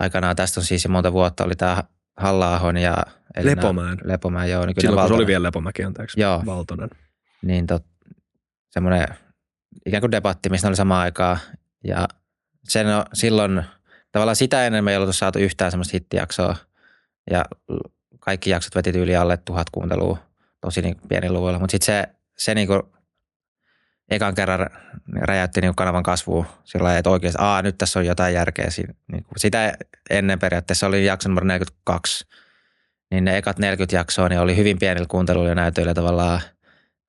B: aikanaan tästä on siis jo monta vuotta, oli tämä halla ja
A: Elina, Lepomäen.
B: Lepomäen, joo.
A: Silloin Valtonen. kun se oli vielä Lepomäki, anteeksi. Joo. Valtonen.
B: Niin tot, semmoinen ikään kuin debatti, missä ne oli samaan aikaan. Ja sen silloin tavallaan sitä ennen me ei ollut saatu yhtään semmoista hittijaksoa. Ja kaikki jaksot veti yli alle tuhat kuuntelua tosi niin pieni luvuilla. Mutta sitten se, se niin kuin ekan kerran räjäytti niin kanavan kasvuun sillä lailla, että oikeasti, aa nyt tässä on jotain järkeä. Niin kuin sitä ennen periaatteessa oli jakso numero 42, niin ne ekat 40 jaksoa niin oli hyvin pienillä kuunteluilla ja näytöillä tavallaan.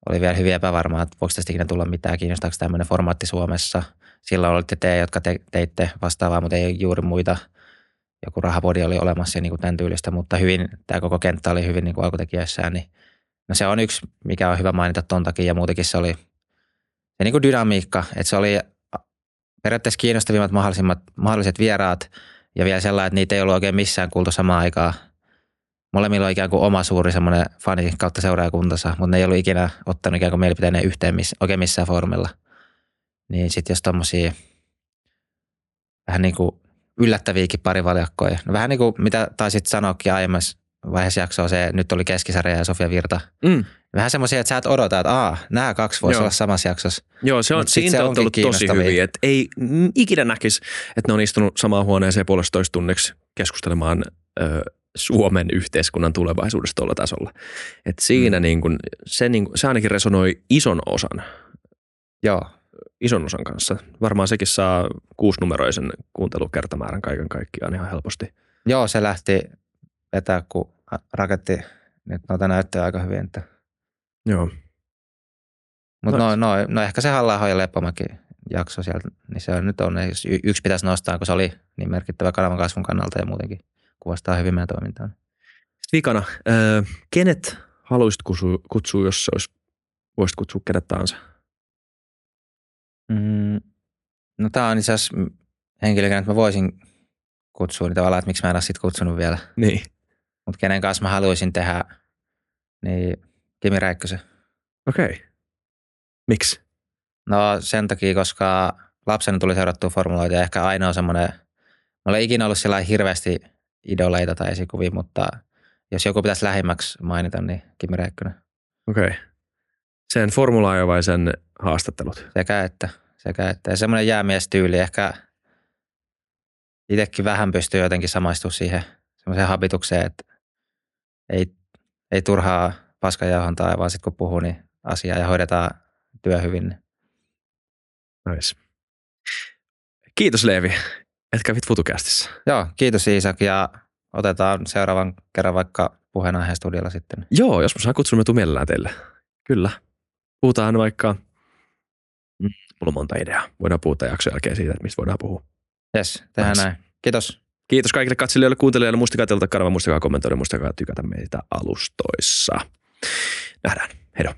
B: Oli vielä hyvin epävarmaa, että voiko tästä ikinä tulla mitään, kiinnostaako tämmöinen formaatti Suomessa. Silloin olitte te, jotka te, teitte vastaavaa, mutta ei juuri muita. Joku rahapodi oli olemassa ja niin kuin tämän tyylistä, mutta hyvin, tämä koko kenttä oli hyvin niin kuin alkutekijöissään. Niin, no se on yksi, mikä on hyvä mainita ton takia ja muutenkin se oli se niin kuin dynamiikka, että se oli periaatteessa kiinnostavimmat mahdollisimmat, mahdolliset vieraat ja vielä sellainen, että niitä ei ollut oikein missään kuultu samaan aikaan – molemmilla on ikään kuin oma suuri semmoinen fani kautta seuraajakuntansa, mutta ne ei ollut ikinä ottanut ikään kuin mielipiteineen yhteen miss, oikein missään foorumilla. Niin sitten jos tommosia vähän niin kuin yllättäviäkin parivaljakkoja. No vähän niin kuin mitä taisit sanoakin aiemmassa vaiheessa jaksoa se, nyt oli Keskisarja ja Sofia Virta.
A: Mm.
B: Vähän semmoisia, että sä et odota, että aa, nämä kaksi voisi
A: Joo.
B: olla samassa jaksossa.
A: Joo, se on,
B: Mut
A: siinä
B: se
A: on ollut tosi hyviä. Että ei ikinä näkisi, että ne on istunut samaan huoneeseen puolestoista tunniksi keskustelemaan ö, Suomen yhteiskunnan tulevaisuudesta tuolla tasolla. Et siinä mm. niin kun, se, niin kun, se ainakin resonoi ison osan,
B: Joo,
A: ison osan kanssa. Varmaan sekin saa kuusinumeroisen kuuntelukertamäärän kaiken kaikkiaan ihan helposti.
B: Joo, se lähti vetää, kun raketti nyt noita näyttöjä aika hyvin. Että.
A: Joo.
B: Mutta
A: Nice.
B: no, no, no, ehkä se halla ja Leppomäki jakso sieltä, niin se on nyt on, yksi pitäisi nostaa, kun se oli niin merkittävä kanavan kasvun kannalta ja muutenkin kuvastaa hyvin meidän toimintaa.
A: Vikana, ö, kenet haluaisit kutsua, kutsua jos se olisi, voisit kutsua kenet tahansa?
B: Mm, no tämä on itse asiassa henkilö, kenet mä voisin kutsua, niin tavallaan, että miksi mä en ole sit kutsunut vielä.
A: Niin.
B: Mutta kenen kanssa mä haluaisin tehdä, niin Kimi Räikkösen.
A: Okei. Okay. Miksi?
B: No sen takia, koska lapsena tuli seurattua formuloita ja ehkä ainoa semmoinen, mä olen ikinä ollut sillä hirveästi idoleita tai esikuvia, mutta jos joku pitäisi lähimmäksi mainita, niin Kimi Räikkönen.
A: Okei. Okay. Sen formula vai sen haastattelut?
B: Sekä että, sekä että. Ja semmoinen jäämiestyyli ehkä itsekin vähän pystyy jotenkin samaistumaan siihen semmoiseen habitukseen, että ei, ei turhaa paskajauhontaa, vaan sitten kun puhuu, niin asiaa ja hoidetaan työ hyvin. niin
A: Nice. Kiitos Leevi, että kävit FutuCastissa.
B: Joo, kiitos Iisak ja otetaan seuraavan kerran vaikka puheenaiheen studiolla sitten.
A: Joo, jos mä saan kutsua, mä tuun mielellään teille. Kyllä. Puhutaan vaikka, mm, mulla on monta ideaa. Voidaan puhua jakson jälkeen siitä, että mistä voidaan puhua.
B: Jes, tehdään
A: Nice.
B: näin. Kiitos.
A: Kiitos kaikille katselijoille, kuuntelijoille. Muistakaa tilata kanava, muistakaa kommentoida, muistakaa tykätä meitä alustoissa. Nähdään. Heido.